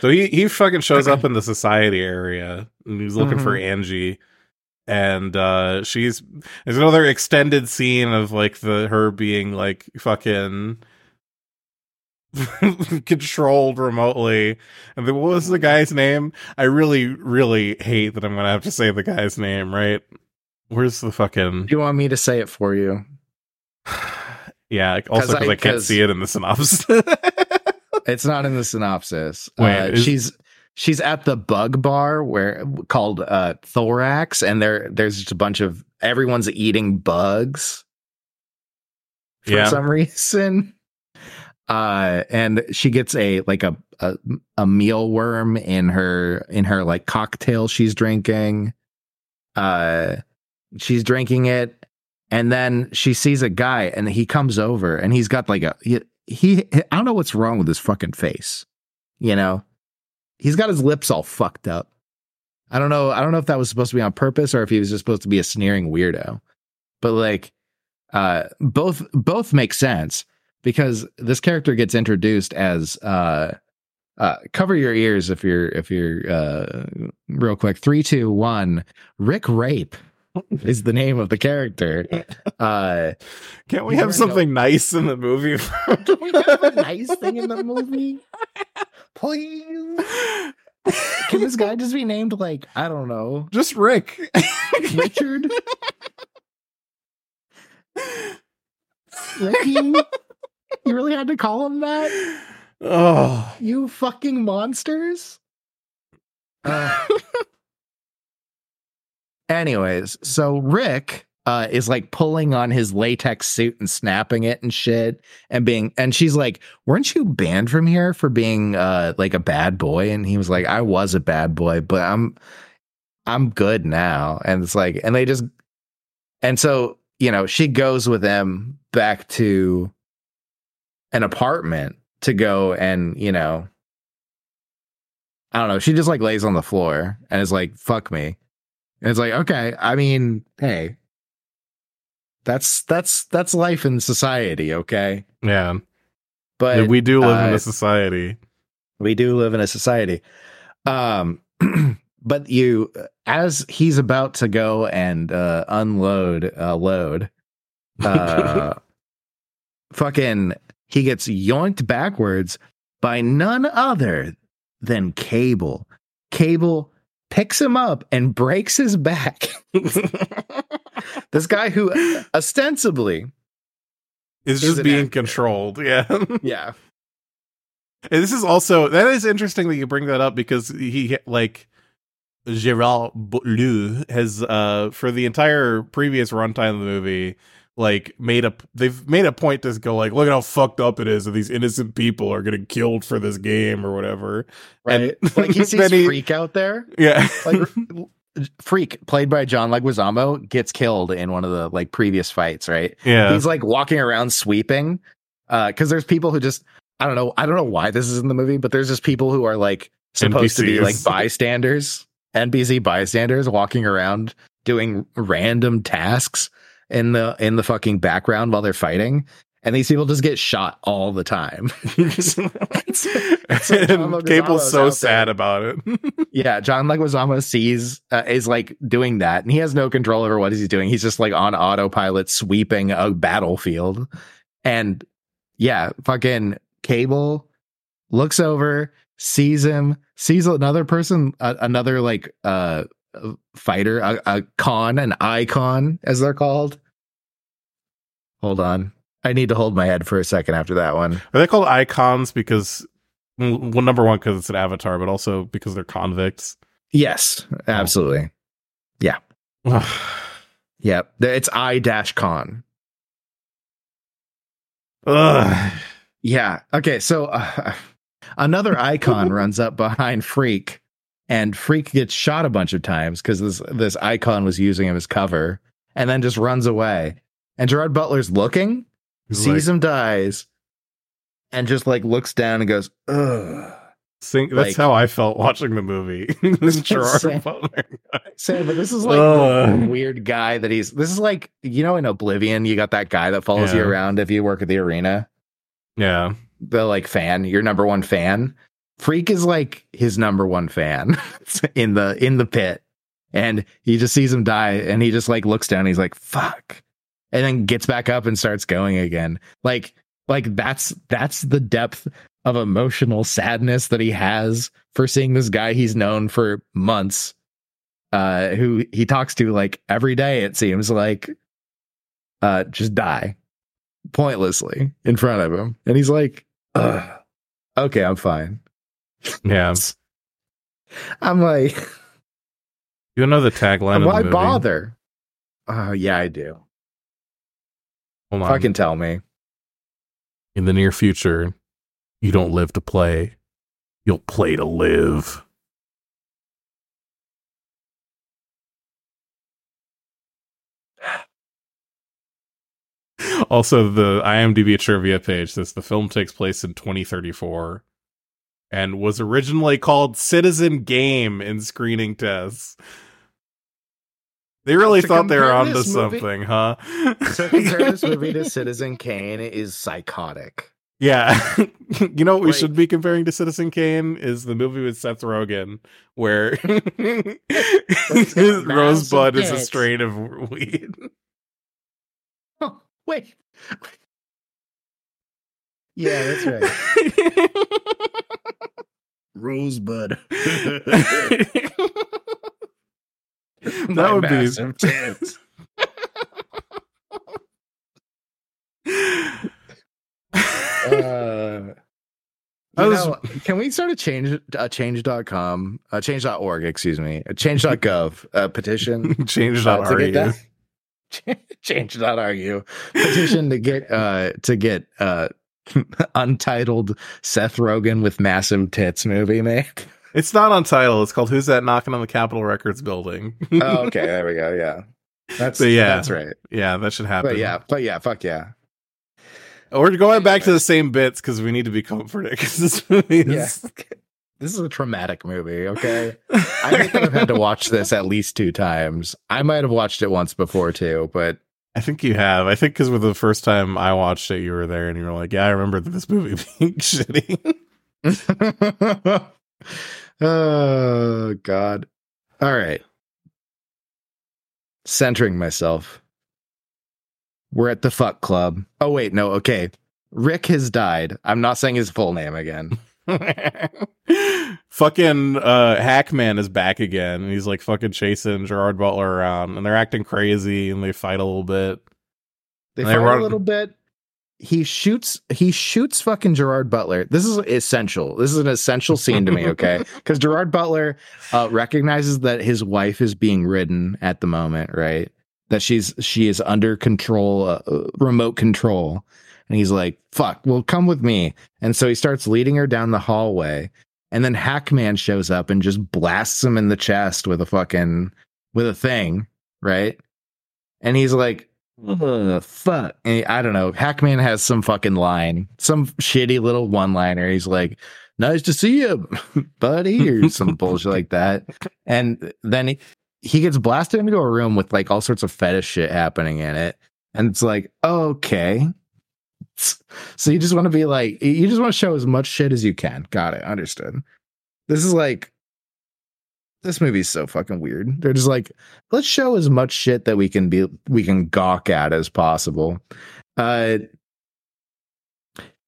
So he he fucking shows up in the society area and he's looking for Mm-hmm. Angie. And uh she's there's another extended scene of like the her being like fucking [LAUGHS] controlled remotely. And then what was the guy's name? I really, really hate that I'm gonna have to say the guy's name, right? Where's the fucking Do you want me to say it for you? [SIGHS] Yeah, also 'Cause because I, can't 'cause- see it in the synopsis. [LAUGHS] It's not in the synopsis. Wait, uh, is- she's she's at the bug bar where called uh Thorax, and there there's just a bunch of everyone's eating bugs for Yeah. some [LAUGHS] reason. Uh, and she gets a like a, a a mealworm in her in her like cocktail she's drinking. Uh, she's drinking it, and then she sees a guy, and he comes over, and he's got like a he, he I don't know what's wrong with his fucking face. You know, he's got his lips all fucked up. I don't know. I don't know if that was supposed to be on purpose or if he was just supposed to be a sneering weirdo. But like, uh, both both make sense because this character gets introduced as uh, uh, cover your ears if you're if you're uh, real quick. Three, two, one. Rick Rape [LAUGHS] is the name of the character. [LAUGHS] Uh, Can't we have something nice in the movie? [LAUGHS] Can we have a nice thing in the movie? Please. Can this guy just be named like, I don't know, Just Rick. Richard? Ricky? You really had to call him that? oh, You fucking monsters? Uh, anyways, so Rick uh, is like pulling on his latex suit and snapping it and shit, and being, and she's like, "Weren't you banned from here for being uh, like a bad boy?" And he was like, "I was a bad boy, but I'm, I'm good now." And it's like, and they just, and so you know, she goes with him back to an apartment to go and you know I don't know. She just like lays on the floor and is like, fuck me. And it's like, okay, I mean, hey. That's that's that's life in society, okay? yeah. But we do live in uh, a society. we do live in a society. Um [CLEARS THROAT] but you as he's about to go and uh unload uh load uh [LAUGHS] fucking he gets yoinked backwards by none other than Kable. Kable picks him up and breaks his back. [LAUGHS] this guy who ostensibly is just being actor. controlled. Yeah. [LAUGHS] yeah And this is also that is interesting that you bring that up because he like Gerald Butler has uh for the entire previous runtime of the movie like made a they've made a point to go like look at how fucked up it is that these innocent people are getting killed for this game or whatever. right And like he [LAUGHS] sees he- freak out there Yeah. like [LAUGHS] freak played by john leguizamo gets killed in one of the like previous fights right yeah. he's like walking around sweeping uh because there's people who just i don't know i don't know why this is in the movie but there's just people who are like supposed to be like bystanders npc bystanders walking around doing random tasks in the in the fucking background while they're fighting and these people just get shot all the time [LAUGHS] so [LAUGHS] John and Kable's so sad about it. [LAUGHS] Yeah, John Leguizamo sees uh, is like doing that, and he has no control over what he's doing. He's just like on autopilot, sweeping a battlefield, and yeah, fucking Kable looks over, sees him, sees another person, uh, another like uh fighter, a, a con, an icon, as they're called. Hold on, I need to hold my head for a second after that one. Are they called icons because well, number one because it's an avatar, but also because they're convicts. Yes, absolutely. Yeah. [SIGHS] yep. It's I dash con. Ugh. Yeah. Okay. So uh, [LAUGHS] another icon [LAUGHS] runs up behind Freak, and Freak gets shot a bunch of times because this this icon was using him as cover, and then just runs away. And Gerard Butler's looking, He's sees like, him dies, and just like looks down and goes, "Ugh." sing- that's like- how I felt watching the movie. [LAUGHS] [LAUGHS] this Gerard Same. Butler guy. Sam, but this is like weird guy that he's. This is like you know in Oblivion, you got that guy that follows you around if you work at the arena. Yeah. the like fan, your number one fan. Freak is like his number one fan [LAUGHS] in the in the pit. And he just sees him die and he just like looks down, he's like, fuck. And then gets back up and starts going again. Like like that's that's the depth of emotional sadness that he has for seeing this guy he's known for months uh who he talks to like every day it seems like uh just die pointlessly in front of him and he's like Ugh, okay i'm fine [LAUGHS] Yeah. i'm like You know the tagline of the why bother uh yeah i do Hold on. fucking tell me In the near future, you don't live to play. You'll play to live. [SIGHS] Also, the IMDb trivia page says the film takes place in 2034 and was originally called Citizen Game in screening tests. They really To thought they were onto movie- something, huh? so [LAUGHS] compare this movie to citizen kane is psychotic Yeah. [LAUGHS] you know what we Wait. should be comparing to Citizen Kane is the movie with Seth Rogen where [LAUGHS] got Rosebud is a strain of weed. oh wait yeah that's right rosebud [LAUGHS] [LAUGHS] that would be tits. [LAUGHS] Uh, was- know, can we start a change uh, change.com uh, change.org excuse me a change.gov uh, petition Change uh, dot to get RU. that change.ru petition to get uh to get uh [LAUGHS] untitled Seth Rogen with massive tits movie made. It's not on title. It's called Who's That Knocking on the Capitol Records Building. Oh, [LAUGHS] okay, there we go. Yeah. That's So, yeah. that's right. yeah, that should happen. But yeah, but yeah, fuck yeah. We're going back to the same bits because we need to be comforted because this movie Yeah. is. [LAUGHS] This is a traumatic movie, okay? I think I've had to watch this at least two times. I might have watched it once before too, but I think you have. I think because with the first time I watched it, you were there and you were like, "Yeah, I remember this movie [LAUGHS] being shitty." [LAUGHS] oh god. All right. Centering myself. We're at the fuck club. Oh wait, no, okay. Rick has died. I'm not saying his full name again. [LAUGHS] fucking uh, Hackman is back again, and he's like fucking chasing Gerard Butler around, and they're acting crazy, and they fight a little bit. They They fight run- a little bit. He shoots. He shoots fucking Gerard Butler. This is essential. This is an essential scene to me. Okay, [LAUGHS] because Gerard Butler uh, recognizes that his wife is being ridden at the moment. Right, that she's she is under control, uh, uh, remote control, and he's like, "Fuck, well, come with me." And so he starts leading her down the hallway, and then Hackman shows up and just blasts him in the chest with a fucking with a thing. Right, and he's like, fuck. And I don't know. Hackman has some fucking line, some shitty little one liner. He's like, nice to see you, [LAUGHS] buddy, or some [LAUGHS] bullshit like that. And then he, he gets blasted into a room with like all sorts of fetish shit happening in it. And it's like, okay. [LAUGHS] So you just want to be like, you just want to show as much shit as you can. Got it. Understood. This is like, this movie's so fucking weird. They're just like, let's show as much shit that we can be we can gawk at as possible. Uh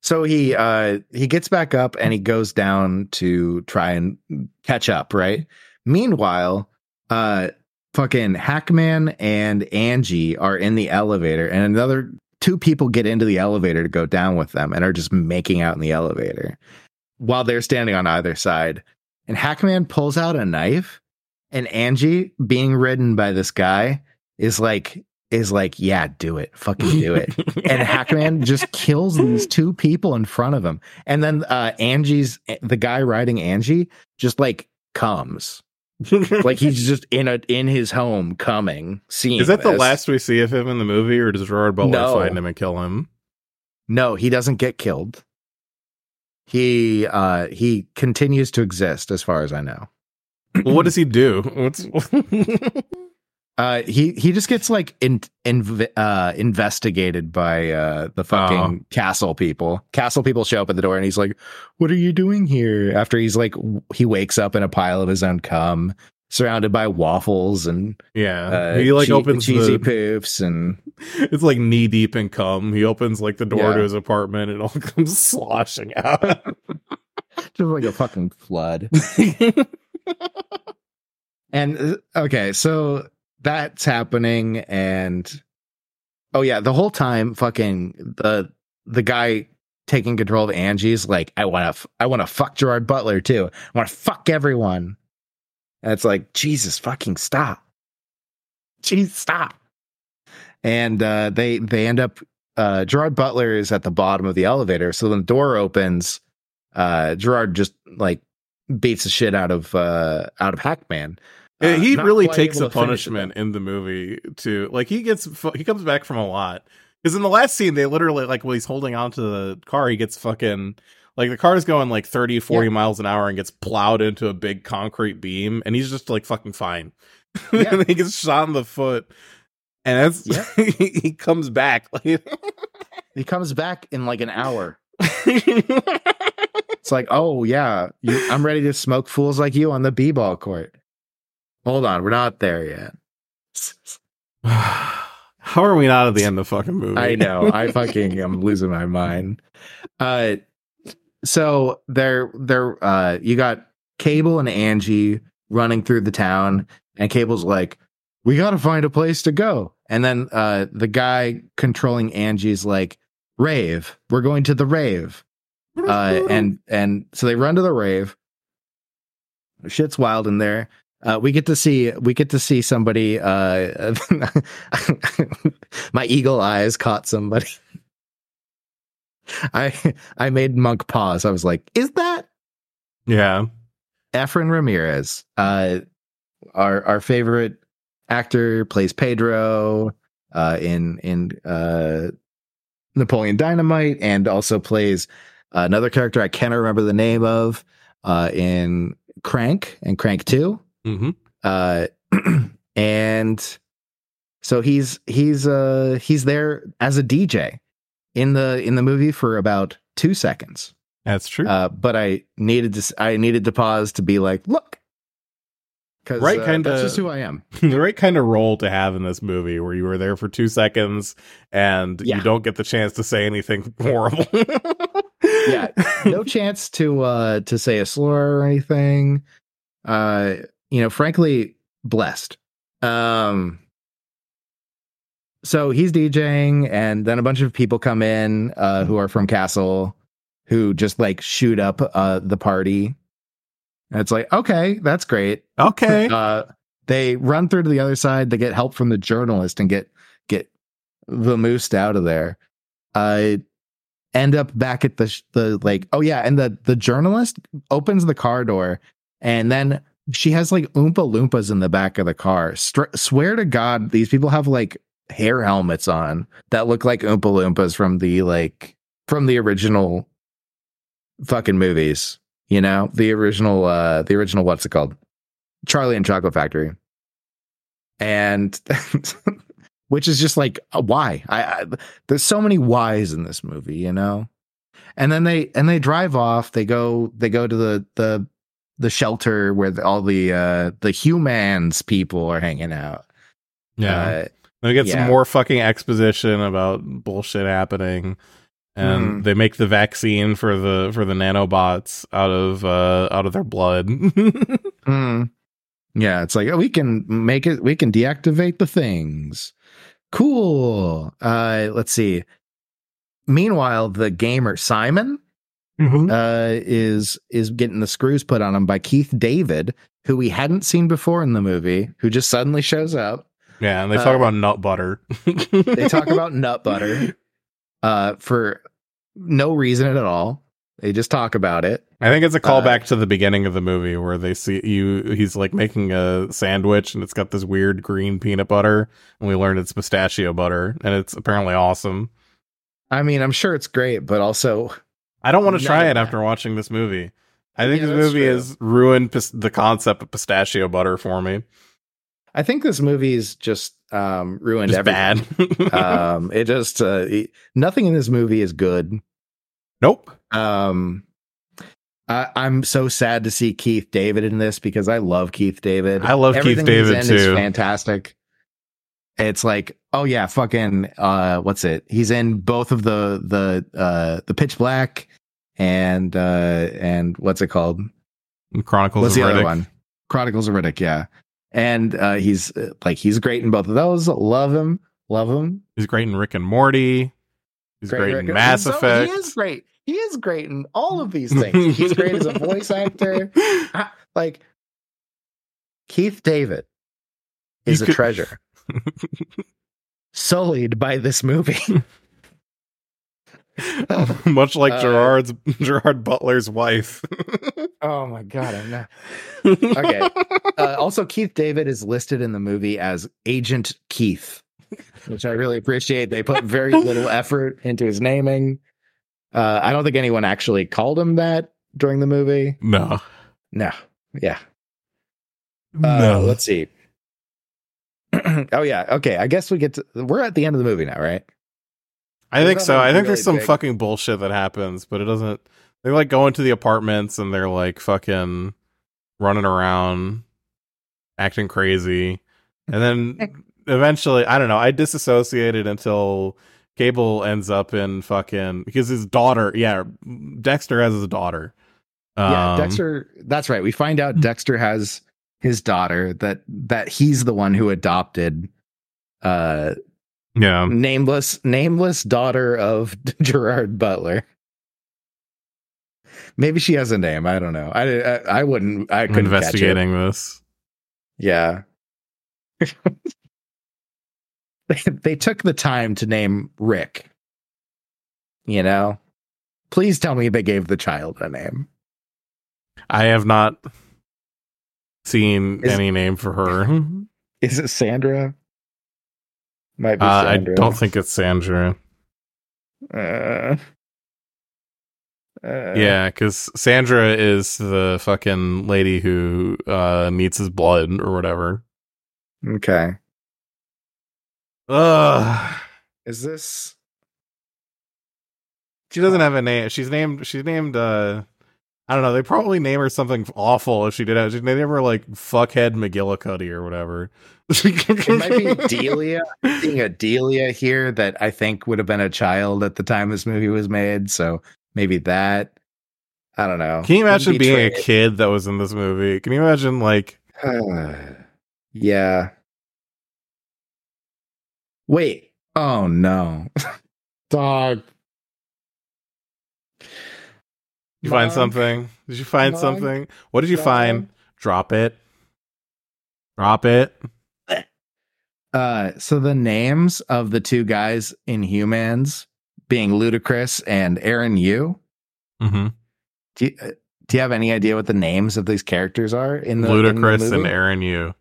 so he uh he gets back up and he goes down to try and catch up, right? Meanwhile, uh fucking Hackman and Angie are in the elevator and another two people get into the elevator to go down with them and are just making out in the elevator while they're standing on either side. And Hackman pulls out a knife and Angie being ridden by this guy is like is like, yeah, do it. Fucking do it. [LAUGHS] and Hackman just kills these two people in front of him. And then uh Angie's the guy riding Angie just like comes. Like he's just in a in his home coming, seeing Is that the last we see of him in the movie, or does Gerard Butler No. find him and kill him? No, he doesn't get killed. He uh he continues to exist as far as I know. Well, what does he do? [LAUGHS] What's [LAUGHS] Uh, he he just gets like in, in uh investigated by uh the fucking castle people. Castle people show up at the door and he's like, "What are you doing here?" After he's like, he wakes up in a pile of his own cum, surrounded by waffles and yeah? uh, he like chee- opens cheesy the, poofs and [LAUGHS] It's like knee deep in cum. He opens like the door Yeah. to his apartment and it all [LAUGHS] comes sloshing out. [LAUGHS] just like a fucking flood. And uh, okay, so that's happening, and oh yeah, the whole time, fucking the the guy taking control of Angie's like, I want to, I want to fuck Gerard Butler too. I want to fuck everyone. And it's like, Jesus, fucking stop, jeez, stop. And uh, they they end up. Uh, Gerard Butler is at the bottom of the elevator, so when the door opens, uh, Gerard just like beats the shit out of uh, out of Hackman. Yeah, Uh, he really takes a to finish it, punishment in the movie too. Like he gets, he comes back from a lot. Because in the last scene, they literally like when he's holding onto the car, he gets fucking like the car's going like 30, 40 miles an hour and gets plowed into a big concrete beam, and he's just like fucking fine. [LAUGHS] Yeah. and he gets shot in the foot, and that's Yeah. [LAUGHS] he, he comes back. Like, [LAUGHS] He comes back in like an hour. It's like, oh yeah, you, I'm ready to smoke fools like you on the b-ball court. Hold on, we're not there yet. [SIGHS] How are we not at the end of the fucking movie? I know. I [LAUGHS] fucking am losing my mind. Uh so they're they're uh you got Kable and Angie running through the town and Kable's like, "We got to find a place to go." And then uh the guy controlling Angie's like, "Rave. We're going to the rave." Uh and and so they run to the rave. Shit's wild in there. Uh, we get to see we get to see somebody uh [LAUGHS] my eagle eyes caught somebody. [LAUGHS] I i made monk pause. I was like is that yeah. efren ramirez? Uh our our favorite actor plays pedro uh in in uh napoleon dynamite and also plays another character i cannot remember the name of uh in crank and crank 2 hmm uh [CLEARS THROAT] and so he's he's uh he's there as a dj in the in the movie for about two seconds That's true. uh but i needed to i needed to pause to be like look because Right, uh, kinda- that's just who i am [LAUGHS] the right kind of role to have in this movie where you were there for two seconds and Yeah. you don't get the chance to say anything [LAUGHS] horrible. Yeah, no [LAUGHS] chance to uh to say a slur or anything uh you know frankly blessed. Um so he's djing and then a bunch of people come in uh who are from castle who just like shoot up uh the party. And it's like okay that's great. Okay. uh they run through to the other side they get help from the journalist and get get vamoosed out of there. Uh end up back at the sh- the like oh yeah and the the journalist opens the car door and then she has like oompa loompas in the back of the car. Str- swear to god these people have like hair helmets on that look like oompa loompas from the like from the original fucking movies you know? The original uh the original what's it called? Charlie and chocolate factory. And [LAUGHS] which is just like why? I, I there's so many whys in this movie you know? And then they and they drive off they go they go to the the the shelter where the, all the uh the humans people are hanging out yeah. uh, we get some more fucking exposition about bullshit happening. And Mhm. they make the vaccine for the for the nanobots out of uh out of their blood. [LAUGHS] Hmm. Yeah, it's like oh, we can make it. We can deactivate the things. Cool. Uh, let's see. Meanwhile, the gamer Simon uh, is is getting the screws put on him by Keith David, who we hadn't seen before in the movie, who just suddenly shows up. Yeah, and they talk Uh, about nut butter. [LAUGHS] They talk about [LAUGHS] nut butter uh, for no reason at all. They just talk about it. I think it's a Uh, callback to the beginning of the movie where they see you. He's like making a sandwich, and it's got this weird green peanut butter, and we learned it's pistachio butter, and it's apparently awesome. I mean, I'm sure it's great, but also I don't want to try it that. after watching this movie. I think Yeah, this movie true. has ruined pis- the concept of pistachio butter for me. I think this movie is just um, ruined Just everything. bad. [LAUGHS] um, it just uh, it- nothing in this movie is good. nope. Um, I, I'm so sad to see Keith David in this because I love Keith David. I love Keith Everything he's David, too. Fantastic. It's like, oh yeah, fucking, uh, what's it? He's in both of the the uh the Pitch Black and uh and what's it called? Chronicles What's of the other Riddick. one? Chronicles of Riddick. Yeah, and uh he's uh, like he's great in both of those. Love him, love him. He's great in Rick and Morty. He's great, in record. Mass So- Effect. He is great. He is great in all of these [LAUGHS] things. He's great as a voice actor. [LAUGHS] I- like Keith David is You a could- treasure, sullied by this movie. [LAUGHS] Much like Uh, Gerard's Gerard Butler's wife. [LAUGHS] oh my god, I'm not. Okay. Uh, also, Keith David is listed in the movie as Agent Keith, which I really appreciate. They put very little [LAUGHS] effort into his naming. Uh, I don't think anyone actually called him that during the movie. no. No, yeah. Uh, Let's see. [CLEARS THROAT] oh yeah. Okay. I guess we get to. We're at the end of the movie now, right? I think so. I think there's some big. fucking bullshit that happens, but it doesn't. They like go into the apartments and they're like fucking running around, acting crazy, and then [LAUGHS] eventually, I don't know. I disassociated until Kable ends up in fucking because his daughter. Yeah, Dexter has his daughter. yeah. Um, Dexter. That's right. We find out Dexter has his daughter. That that he's the one who adopted. Uh, Yeah, nameless nameless daughter of [LAUGHS] Gerard Butler. Maybe she has a name. I don't know. I I, I wouldn't. I I'm couldn't investigating this. Yeah. they, [LAUGHS] they took the time to name Rick. You know, please tell me they gave the child a name. I have not seen Is- any name for her. [LAUGHS] Is it Sandra? Might be Uh, I don't think it's Sandra. Uh, uh, Yeah, because Sandra is the fucking lady who uh needs his blood or whatever. Okay. Ugh. Is this? She doesn't have a name. She's named. She's named. uh I don't know. They probably name her something awful if she did. Have, they name her like fuckhead McGillicuddy or whatever. It might be Delia. Seeing a Delia here that I think would have been a child at the time this movie was made. So maybe that. I don't know. Can you imagine Wouldn't be being a kid that was in this movie? Can you imagine like [SIGHS] yeah. Wait. Oh no. [LAUGHS] Dog. You find something? Did you find Mom, something? What did you Dog. find? Drop it. Drop it. [LAUGHS] Uh, so the names of the two guys in Humans being Ludacris and Aaron Yoo. Mm-hmm. Do you, uh, do you have any idea what the names of these characters are in the in the Ludacris and? Aaron Yoo.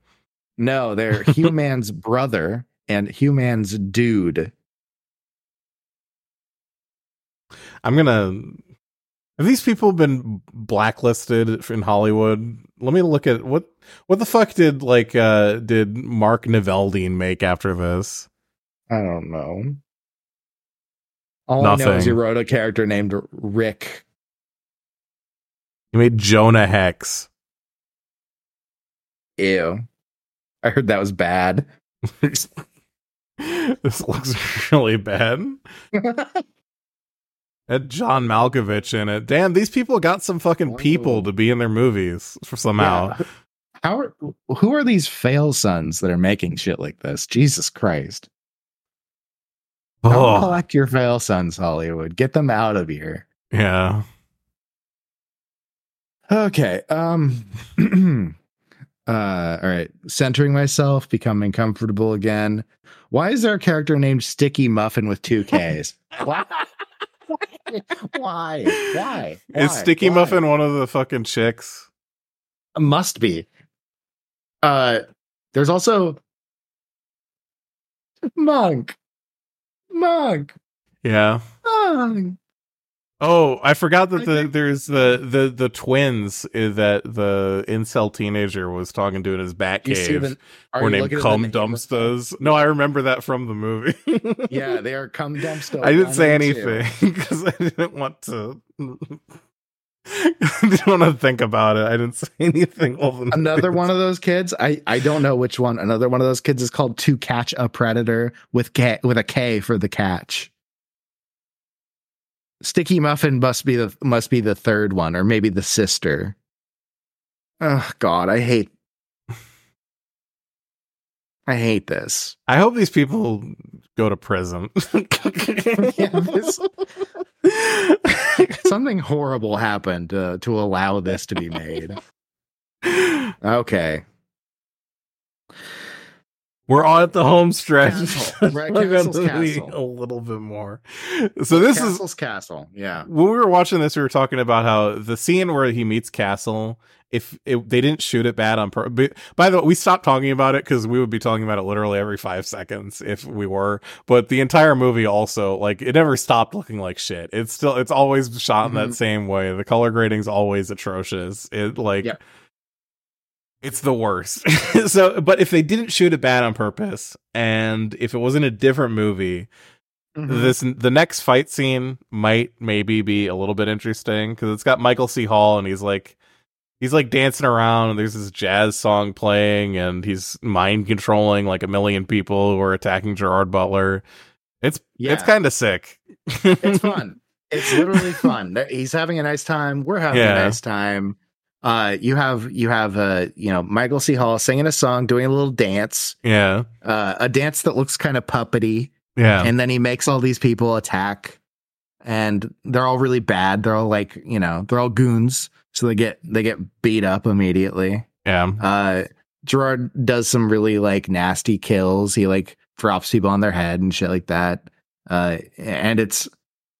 No, they're [LAUGHS] Human's brother and Human's dude. I'm gonna. Have these people been blacklisted in Hollywood? Let me look at what what the fuck did like uh did Mark Neveldine make after this? I don't know. All I know is he wrote a character named Rick. He made Jonah Hex. Ew. I heard that was bad. [LAUGHS] this looks really bad. [LAUGHS] Had John Malkovich in it. Damn, these people got some fucking people to be in their movies for somehow. Yeah. How are who are these fail sons that are making shit like this? Jesus Christ. Don't Oh, collect your fail sons, Hollywood. Get them out of here. yeah. Okay. Um [CLEARS THROAT] Uh, all right. Centering myself, becoming comfortable again. Why is there a character named Sticky Muffin with two Ks? [LAUGHS] [LAUGHS] Why? [LAUGHS] Why? Why? Is Sticky Why? Muffin one of the fucking chicks? Must be. Uh, there's also [LAUGHS] Monk. Monk. Yeah. Monk. Oh, I forgot that the think- there's the the the twins uh, that the incel teenager was talking to in his bat You cave the- were named looking at the Cum name of them? Dumpsters. No, I remember that from the movie. [LAUGHS] Yeah, they are cum dumpsters. I didn't say anything [LAUGHS] because I didn't want to. [LAUGHS] I didn't want to think about it. I didn't say anything. other Another things. one of those kids. I I don't know which one. Another one of those kids is called to catch a predator with K with a K for the catch. Sticky Muffin must be the must be the third one, or maybe the sister. Oh God, I hate. I hate this. I hope these people go to prison. Yeah, this- [LAUGHS] Something horrible happened uh, to allow this to be made. [LAUGHS] Okay. We're on at the home stretch. Castle. Right, [LAUGHS] Castle's Castle. a little bit more. So this is Castle's Castle. Yeah. when we were watching this, we were talking about how the scene where he meets Castle, if it, they didn't shoot it bad on purpose. By the way, we stopped talking about it because we would be talking about it literally every five seconds if we were. But the entire movie also, like, it never stopped looking like shit. It's still, it's always shot in that Mhm. same way. The color grading's always atrocious. It like. Yep. It's the worst. [LAUGHS] so, but if they didn't shoot it bad on purpose, and if it was in a different movie, Mhm. this the next fight scene might maybe be a little bit interesting because it's got Michael C. Hall and he's like he's like dancing around and there's this jazz song playing and he's mind controlling like a million people who are attacking Gerard Butler. It's Yeah. it's kind of sick. it's [LAUGHS] fun. It's literally fun. He's having a nice time. We're having Yeah. a nice time. Uh, you have you have uh, you know Michael C. Hall singing a song, doing a little dance, yeah, uh, a dance that looks kind of puppety, yeah, and then he makes all these people attack, and they're all really bad. They're all like you know they're all goons, so they get they get beat up immediately. yeah. Uh, Gerard does some really like nasty kills. He like drops people on their head and shit like that. Uh, and it's,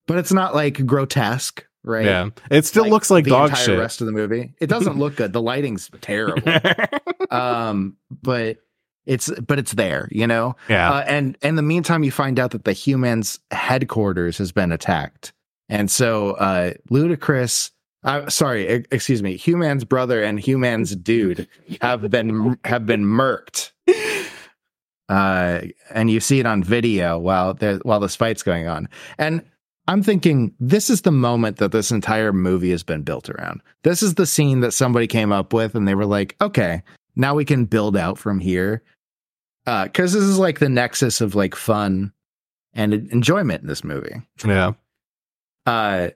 but it's not like grotesque, right? Yeah, it still looks like the dog entire shit. rest of the movie. It doesn't look good. The lighting's terrible. [LAUGHS] um, but it's but it's there, you know. yeah, Uh, and in the meantime, you find out that the humans' headquarters has been attacked, and so uh, Ludacris. Uh, sorry, excuse me. Human's brother and Human's dude have been have been murked. Uh, and you see it on video while there while this fight's going on. And I'm thinking this is the moment that this entire movie has been built around. This is the scene that somebody came up with, and they were like, "Okay, now we can build out from here." Because this is like the nexus of like fun and enjoyment in this movie. yeah. Uh,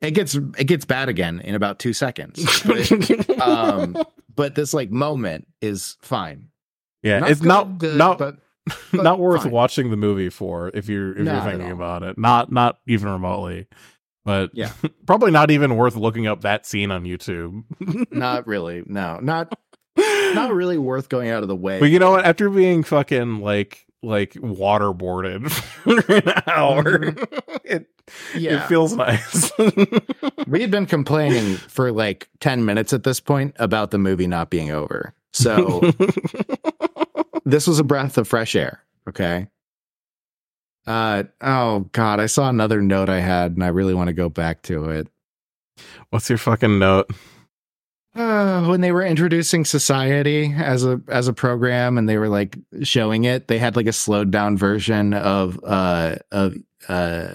it gets it gets bad again in about two seconds. But, [LAUGHS] um, but this like moment is fine. yeah, it's not good, not but not worth fine. watching the movie for if you're if Not you're thinking about it. Not not even remotely. But Yeah. [LAUGHS] probably not even worth looking up that scene on YouTube. [LAUGHS] not really. No, not [LAUGHS] not really worth going out of the way. But you know what? After being fucking like like waterboarded for an hour, mm-hmm. it yeah, it feels nice. we had been complaining for like ten minutes at this point about the movie not being over. So this was a breath of fresh air. Okay. Uh oh god, I saw another note I had, and I really want to go back to it. What's your fucking note? Uh, when they were introducing society as a as a program and they were like showing it they had like a slowed down version of uh of uh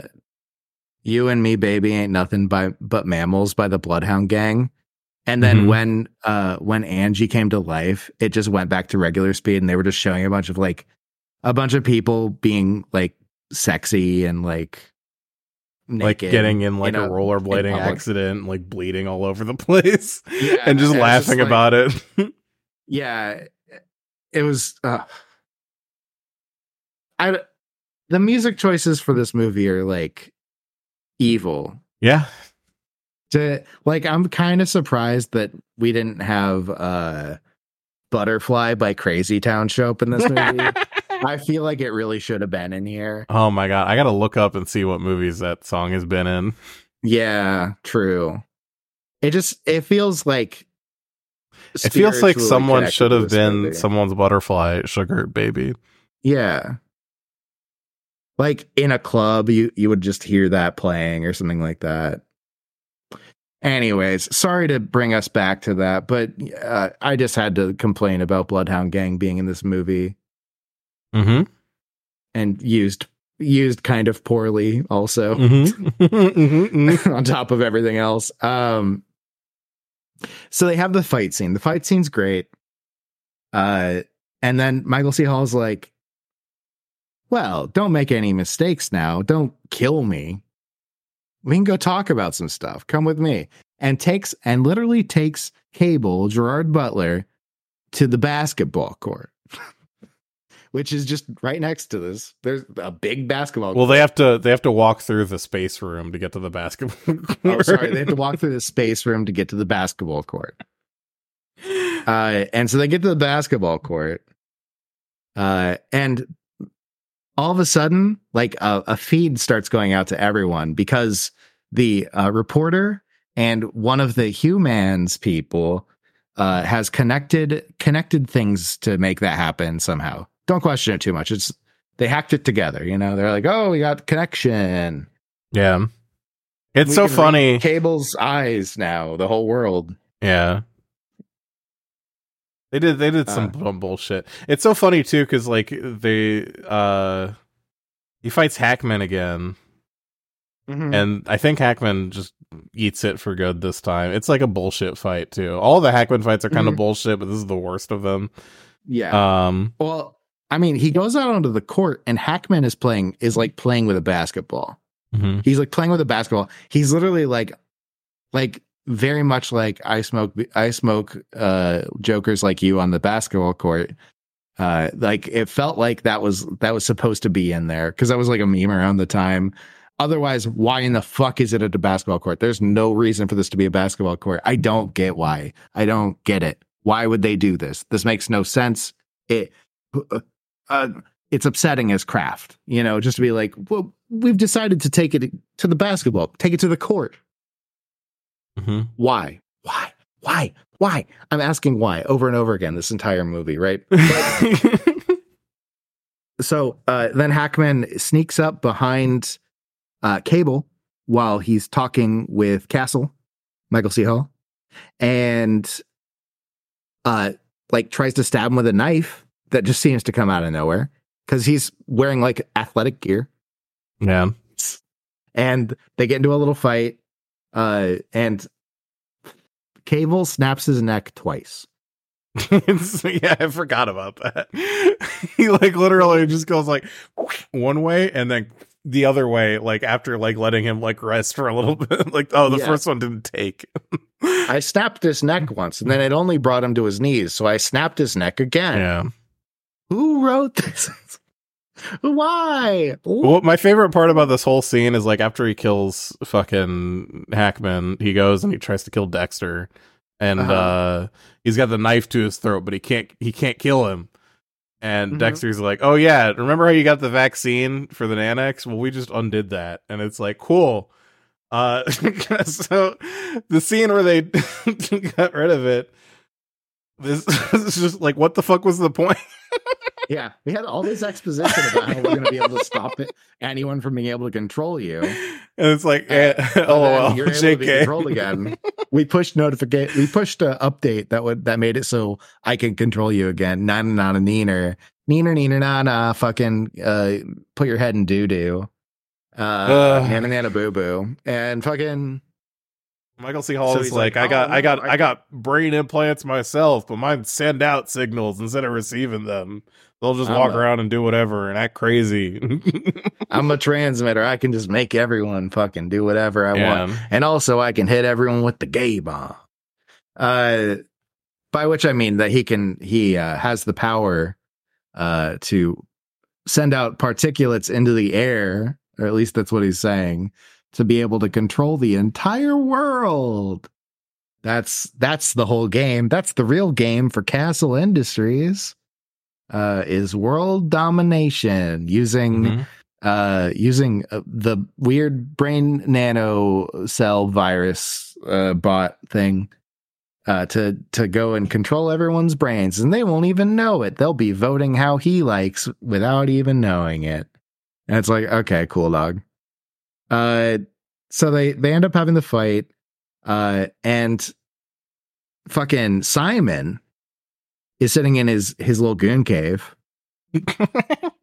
you and me baby ain't nothing by but mammals by the bloodhound gang and then Mhm. when uh when angie came to life it just went back to regular speed and they were just showing a bunch of like a bunch of people being like sexy and like like getting in like a a- rollerblading accident, like bleeding all over the [LAUGHS] place, Yeah, and just laughing like- about it. [LAUGHS] yeah it was uh i the music choices for this movie are like evil yeah, to like i'm kind of surprised that we didn't have uh Butterfly by Crazy Town show up in this movie. [LAUGHS] I feel like it really should have been in here. Oh my god, I gotta look up and see what movies that song has been in. Yeah, true. It just it feels like It feels like someone should have been movie. someone's butterfly sugar baby. Yeah. Like in a club, you you would just hear that playing or something like that. Anyways, sorry to bring us back to that, but uh, I just had to complain about Bloodhound Gang being in this movie Mm-hmm. and used used kind of poorly also [LAUGHS] [LAUGHS] Mm-hmm. on top of everything else. Um so they have the fight scene. The fight scene's great. Uh and then Michael C. Hall's like, well, don't make any mistakes now. Don't kill me. We can go talk about some stuff. Come with me. And takes and literally takes Kable, Gerard Butler, to the basketball court. [LAUGHS] Which is just right next to this. There's a big basketball well, they have to they have to walk through the space room to get to the basketball. [LAUGHS] Oh, sorry. They have to walk through the space room to get to the basketball court. Uh, and so they get to the basketball court. Uh, and all of a sudden, like a, a feed starts going out to everyone because the uh, reporter and one of the humans people uh, has connected connected things to make that happen somehow. Don't question it too much. It's they hacked it together. You know, they're like, oh, we got connection. yeah, it's We so funny. Kable's eyes now, the whole world. Yeah. They did they did some Uh. bullshit. It's so funny too cuz like they uh he fights Hackman again and I think Hackman just eats it for good this time. It's like a bullshit fight too. All the Hackman fights are kind of Mhm. bullshit, but this is the worst of them. yeah. Um well, I mean, he goes out onto the court and Hackman is playing is like playing with a basketball. mhm. He's like playing with a basketball. He's literally like like very much like I smoke I smoke uh jokers like you on the basketball court. Uh like it felt like that was that was supposed to be in there cuz that was like a meme around the time. Otherwise, why in the fuck is it at a basketball court? There's no reason for this to be a basketball court. I don't get why. I don't get it. Why would they do this? This makes no sense. It uh, it's upsetting as craft, you know, just to be like, well, we've decided to take it to the basketball, take it to the court. Mhm. Why? Why? Why? Why? I'm asking why over and over again this entire movie, right? [LAUGHS] so uh, then Hackman sneaks up behind uh, Kable while he's talking with Castle, Michael C. Hall, and uh, like tries to stab him with a knife that just seems to come out of nowhere because he's wearing like athletic gear. yeah. and they get into a little fight uh and kable snaps his neck twice [LAUGHS] yeah, I forgot about that. [LAUGHS] he like literally just goes like one way and then the other way, like after like letting him like rest for a little [LAUGHS] bit. like, oh, the Yeah. first one didn't take. i snapped his neck once and then it only brought him to his knees so i snapped his neck again yeah. who wrote this why Well, my favorite part about this whole scene is like after he kills fucking Hackman, he goes and he tries to kill Dexter, and Uh-huh. uh he's got the knife to his throat, but he can't he can't kill him. And Mhm. Dexter's like, "Oh yeah, remember how you got the vaccine for the Nanex? Well, we just undid that." And it's like, "Cool." Uh [LAUGHS] so the scene where they [LAUGHS] got rid of it [LAUGHS] this is just like what the fuck was the point? Yeah we had all this exposition about how we're going to be able to stop it anyone from being able to control you And it's like, eh, But [LAUGHS] then you're able to be controlled again. We pushed notification. We pushed an update that would that made it so I can control you again. Na na na na neener neener neener na na. Fucking uh, put your head in doo doo. Uh, nana nana boo boo, and fucking Michael C. Hall So is like, like, I got, "Oh, I got, I I got brain implants myself, but mine send out signals instead of receiving them. They'll just I'm walk a- around and do whatever and act crazy. [LAUGHS] I'm a transmitter. I can just make everyone fucking do whatever I want. and also I can hit everyone with the gay bomb. Uh, by which I mean that he can he uh, has the power uh, to send out particulates into the air, or at least that's what he's saying, to be able to control the entire world. That's that's the whole game. That's the real game for Castle Industries. Uh, is world domination using Mhm. uh using uh, the weird brain nano cell virus uh bot thing uh to to go and control everyone's brains and they won't even know it. They'll be voting how he likes without even knowing it. And it's like okay cool dog. Uh so they they end up having the fight uh and fucking simon is sitting in his his little goon cave. [LAUGHS]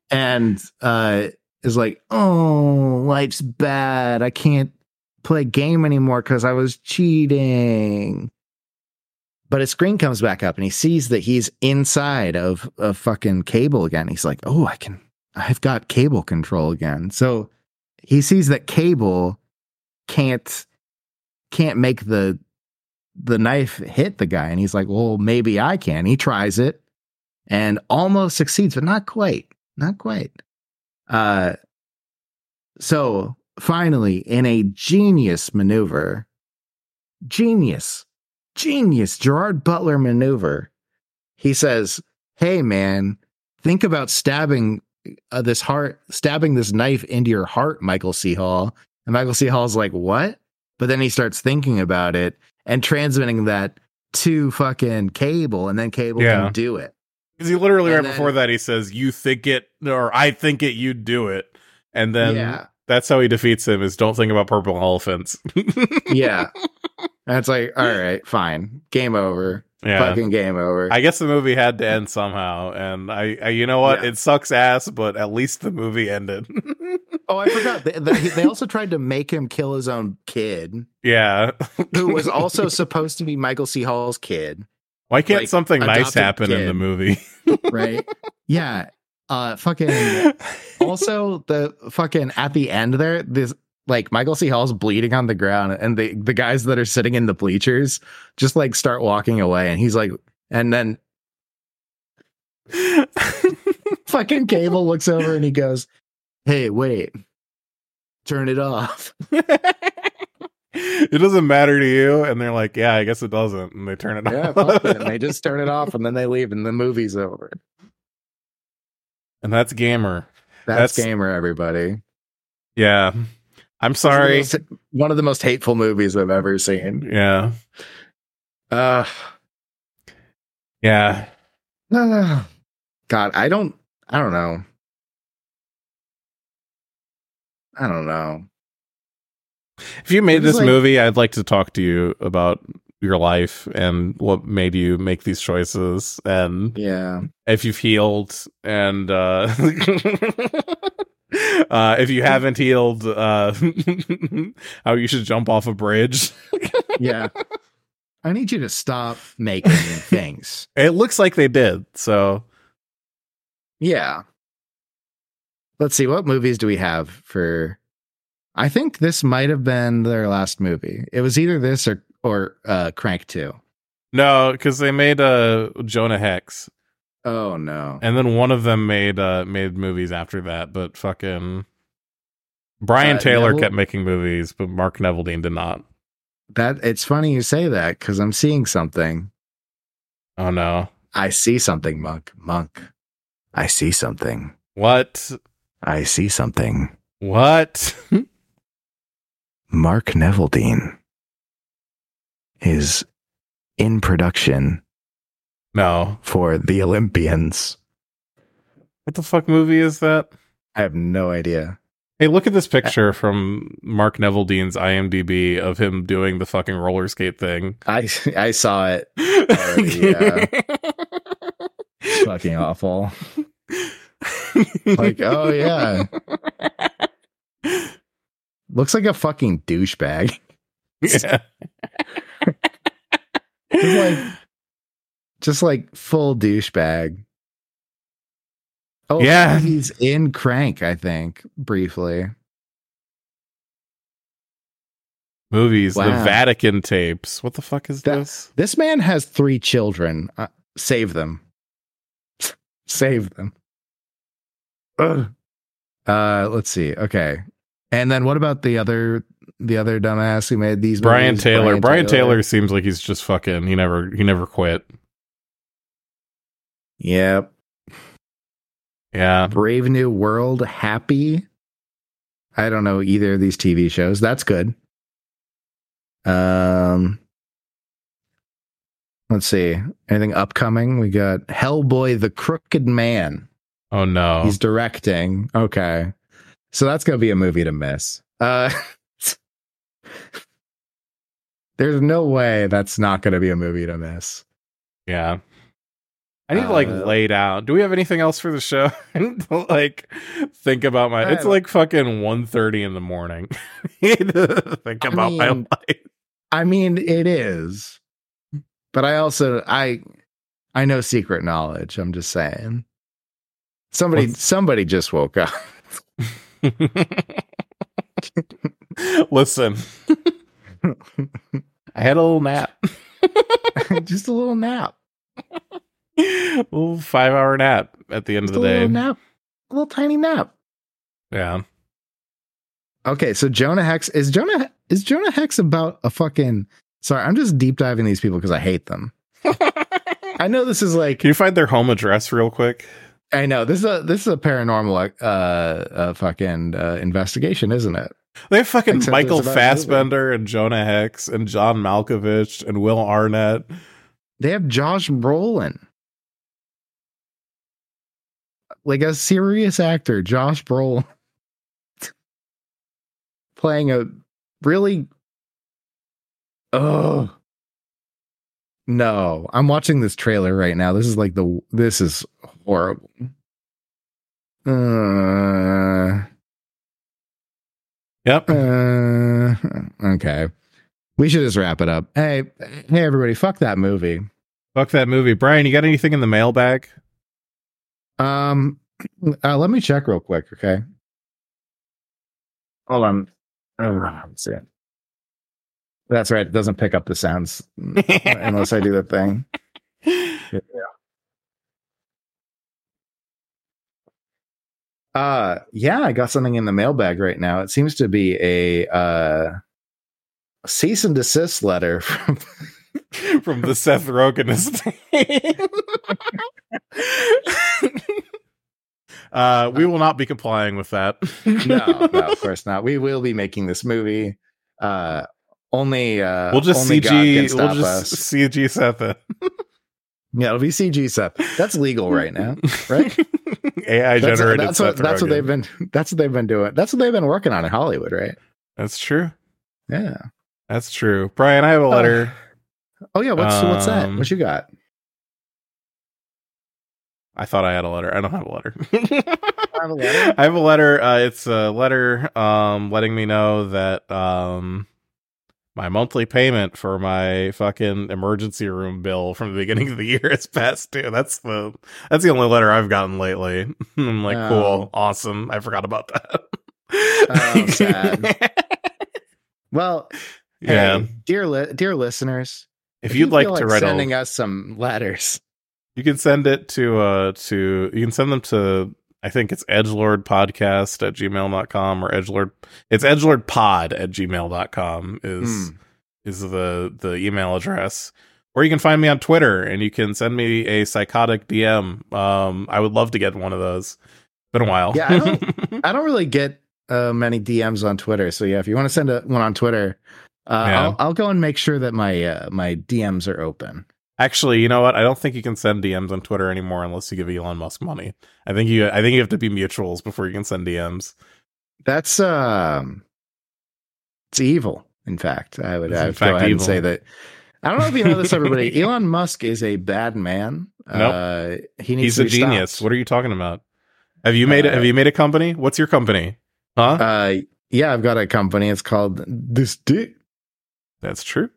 And uh is like oh life's bad. I can't play game anymore because i was cheating. But his screen comes back up and he sees that he's inside of a fucking kable again. He's like oh i can i've got kable control again. So he sees that kable can't can't make the the knife hit the guy and he's like well maybe i can. He tries it and almost succeeds but not quite not quite. Uh so finally in a genius maneuver genius genius gerard butler maneuver he says hey man think about stabbing uh, this heart stabbing this knife into your heart michael c. Hall. And michael c. Hall's like what? But then he starts thinking about it and transmitting that to fucking kable and then kable Yeah. can do it Because he literally And right before that he says, "You think it, or I think it, you do it," and then yeah that's how he defeats him. Is don't think about purple elephants. [LAUGHS] yeah and it's like all right fine game over yeah. fucking game over I guess the movie had to end somehow, and I, I you know what? Yeah. It sucks ass, but at least the movie ended. [LAUGHS] oh i forgot they, they, they also tried to make him kill his own kid yeah. who was also supposed to be michael c hall's kid Why can't Like, something nice adopted happen in the movie? [LAUGHS] right yeah uh fucking also the fucking at the end there this like michael c hall's bleeding on the ground and the the guys that are sitting in the bleachers just like start walking away and he's like and then [LAUGHS] fucking kable looks over and he goes hey wait turn it off it doesn't matter to you, and they're like, "Yeah, I guess it doesn't," and they turn it yeah off. fuck it. and they just turn it off and then they leave and the movie's over and that's gamer. that's, That's- gamer everybody Yeah, I'm sorry. It's one of the most hateful movies i've ever seen Yeah, uh yeah. No. God, I don't I don't know. I don't know. If you made this like- movie, I'd like to talk to you about your life and what made you make these choices, and Yeah. if you've healed, and uh, [LAUGHS] uh, if you haven't healed, uh, [LAUGHS] how you should jump off a bridge. Yeah. I need you to stop making things. It looks like they did. So Yeah. Let's see what movies do we have for I think this might have been their last movie. It was either this or or uh Crank 2. no, because they made uh, Jonah Hex, Oh no. and then one of them made uh, made movies after that. But fucking Brian Uh, Taylor Neville- kept making movies, but Mark Neveldine did not. That it's funny you say that cuz I'm seeing something. Oh no, I see something, Monk. Monk. I see something. what? I see something. What? Mark Neveldine is in production no. for the Olympians. What the fuck movie is that? I have no idea. Hey, look at this picture from Mark Neveldine's IMDb of him doing the fucking roller skate thing. I [LAUGHS] I saw it. [LAUGHS] yeah. Fucking awful. Like, oh yeah. Looks like a fucking douchebag. [LAUGHS] yeah. Like just like full douchebag. Oh Yeah. he's in Crank, I think, briefly. Movies, the Vatican tapes. What the fuck is That- this? This man has three children. Uh, save them. [LAUGHS] Save them. Ugh. Uh, let's see. Okay. And then what about the other the other dumbass who made these? Brian movies? Taylor. Brian, Taylor. seems like he's just fucking. He never. He never quit. Yep. Yeah. Brave New World, Happy. I don't know either of these TV shows. That's good. Um, let's see. Anything upcoming? We got Hellboy: The Crooked Man. Oh no. He's directing. Okay, so that's gonna be a movie to miss. Uh, [LAUGHS] there's no way that's not gonna be a movie to miss. Yeah. I need to like Uh, lay down. Do we have anything else for the show? [LAUGHS] And like think about my. I It's like fucking 1.30 in the morning. [LAUGHS] To think I about my mean, life. I mean, it is, but I also I I know secret knowledge. I'm just saying. Somebody What's- somebody just woke up. [LAUGHS] Listen, I had a little nap, just a little nap. A [LAUGHS] little five hour nap at the end Just of a the little day. nap. A little tiny nap. Yeah. Okay, so Jonah Hex is Jonah is Jonah Hex about a fucking sorry, I'm just deep diving these people because I hate them. [LAUGHS] I know this is like Can you find their home address real quick? I know this is a this is a paranormal uh uh fucking uh, investigation, isn't it? They have fucking Except Michael it's about a movie. Fassbender and Jonah Hex and John Malkovich and Will Arnett. They have Josh Brolin. Like a serious actor, Josh Brolin [LAUGHS] playing a really Oh. No, I'm watching this trailer right now. This is like the this is horrible. Uh, Yep. uh, okay. We should just wrap it up. Hey, hey everybody, fuck that movie. Fuck that movie. Brian, you got anything in the mailbag? Um, uh, let me check real quick. Okay. Hold on. Oh, let's see. That's right. It doesn't pick up the sounds [LAUGHS] unless I do the thing. Uh, yeah, I got something in the mailbag right now. It seems to be a uh cease and desist letter [LAUGHS] from From the Seth Rogen estate. [LAUGHS] uh, we will not be complying with that. [LAUGHS] no, [LAUGHS] no, of course not. We will be making this movie. Uh, only uh, We'll just only CG. We'll just us. [LAUGHS] CG Seth. Yeah, it'll be CG Seth. That's legal right now, right? AI That's, generated. that's what that's what they've been. That's what they've been doing. That's what they've been working on in Hollywood, right? That's true. Yeah. That's true. Brian, I have a letter. Oh yeah. What's what's that? Um, What you got? I thought I had a letter. I don't have a letter. [LAUGHS] I have a letter. I have a letter. Uh, it's a letter um, letting me know that um, my monthly payment for my fucking emergency room bill from the beginning of the year [LAUGHS] is past due. That's the that's the only letter I've gotten lately. [LAUGHS] I'm like, Oh. cool, awesome. I forgot about that. Oh, sad. Well, yeah. hey, dear li- dear listeners, if you'd you like to write sending a, us some letters, you can send it to uh to you can send them to I think it's edgelordpodcast at gmail.com or edgelord it's edgelordpod at gmail.com is Mm. is the the email address. Or you can find me on Twitter and you can send me a psychotic DM. Um I would love to get one of those. Been a while. Yeah, I don't, [LAUGHS] I don't really get uh, many DMs on Twitter, so yeah, if you want to send a, one on Twitter, uh, Yeah. I'll, I'll go and make sure that my uh, my DMs are open. Actually, you know what? I don't think you can send DMs on Twitter anymore unless you give Elon Musk money. I think you I think you have to be mutuals before you can send DMs. That's um, it's evil. In fact, I would, I would go ahead evil. and say that. I don't know if you know this, [LAUGHS] everybody. Elon Musk is a bad man. Nope. Uh, he needs He's to a genius. stopped. What are you talking about? Have you made a, Uh, have you made a company? What's your company? Huh? Uh, yeah, I've got a company. It's called This Dick. That's true.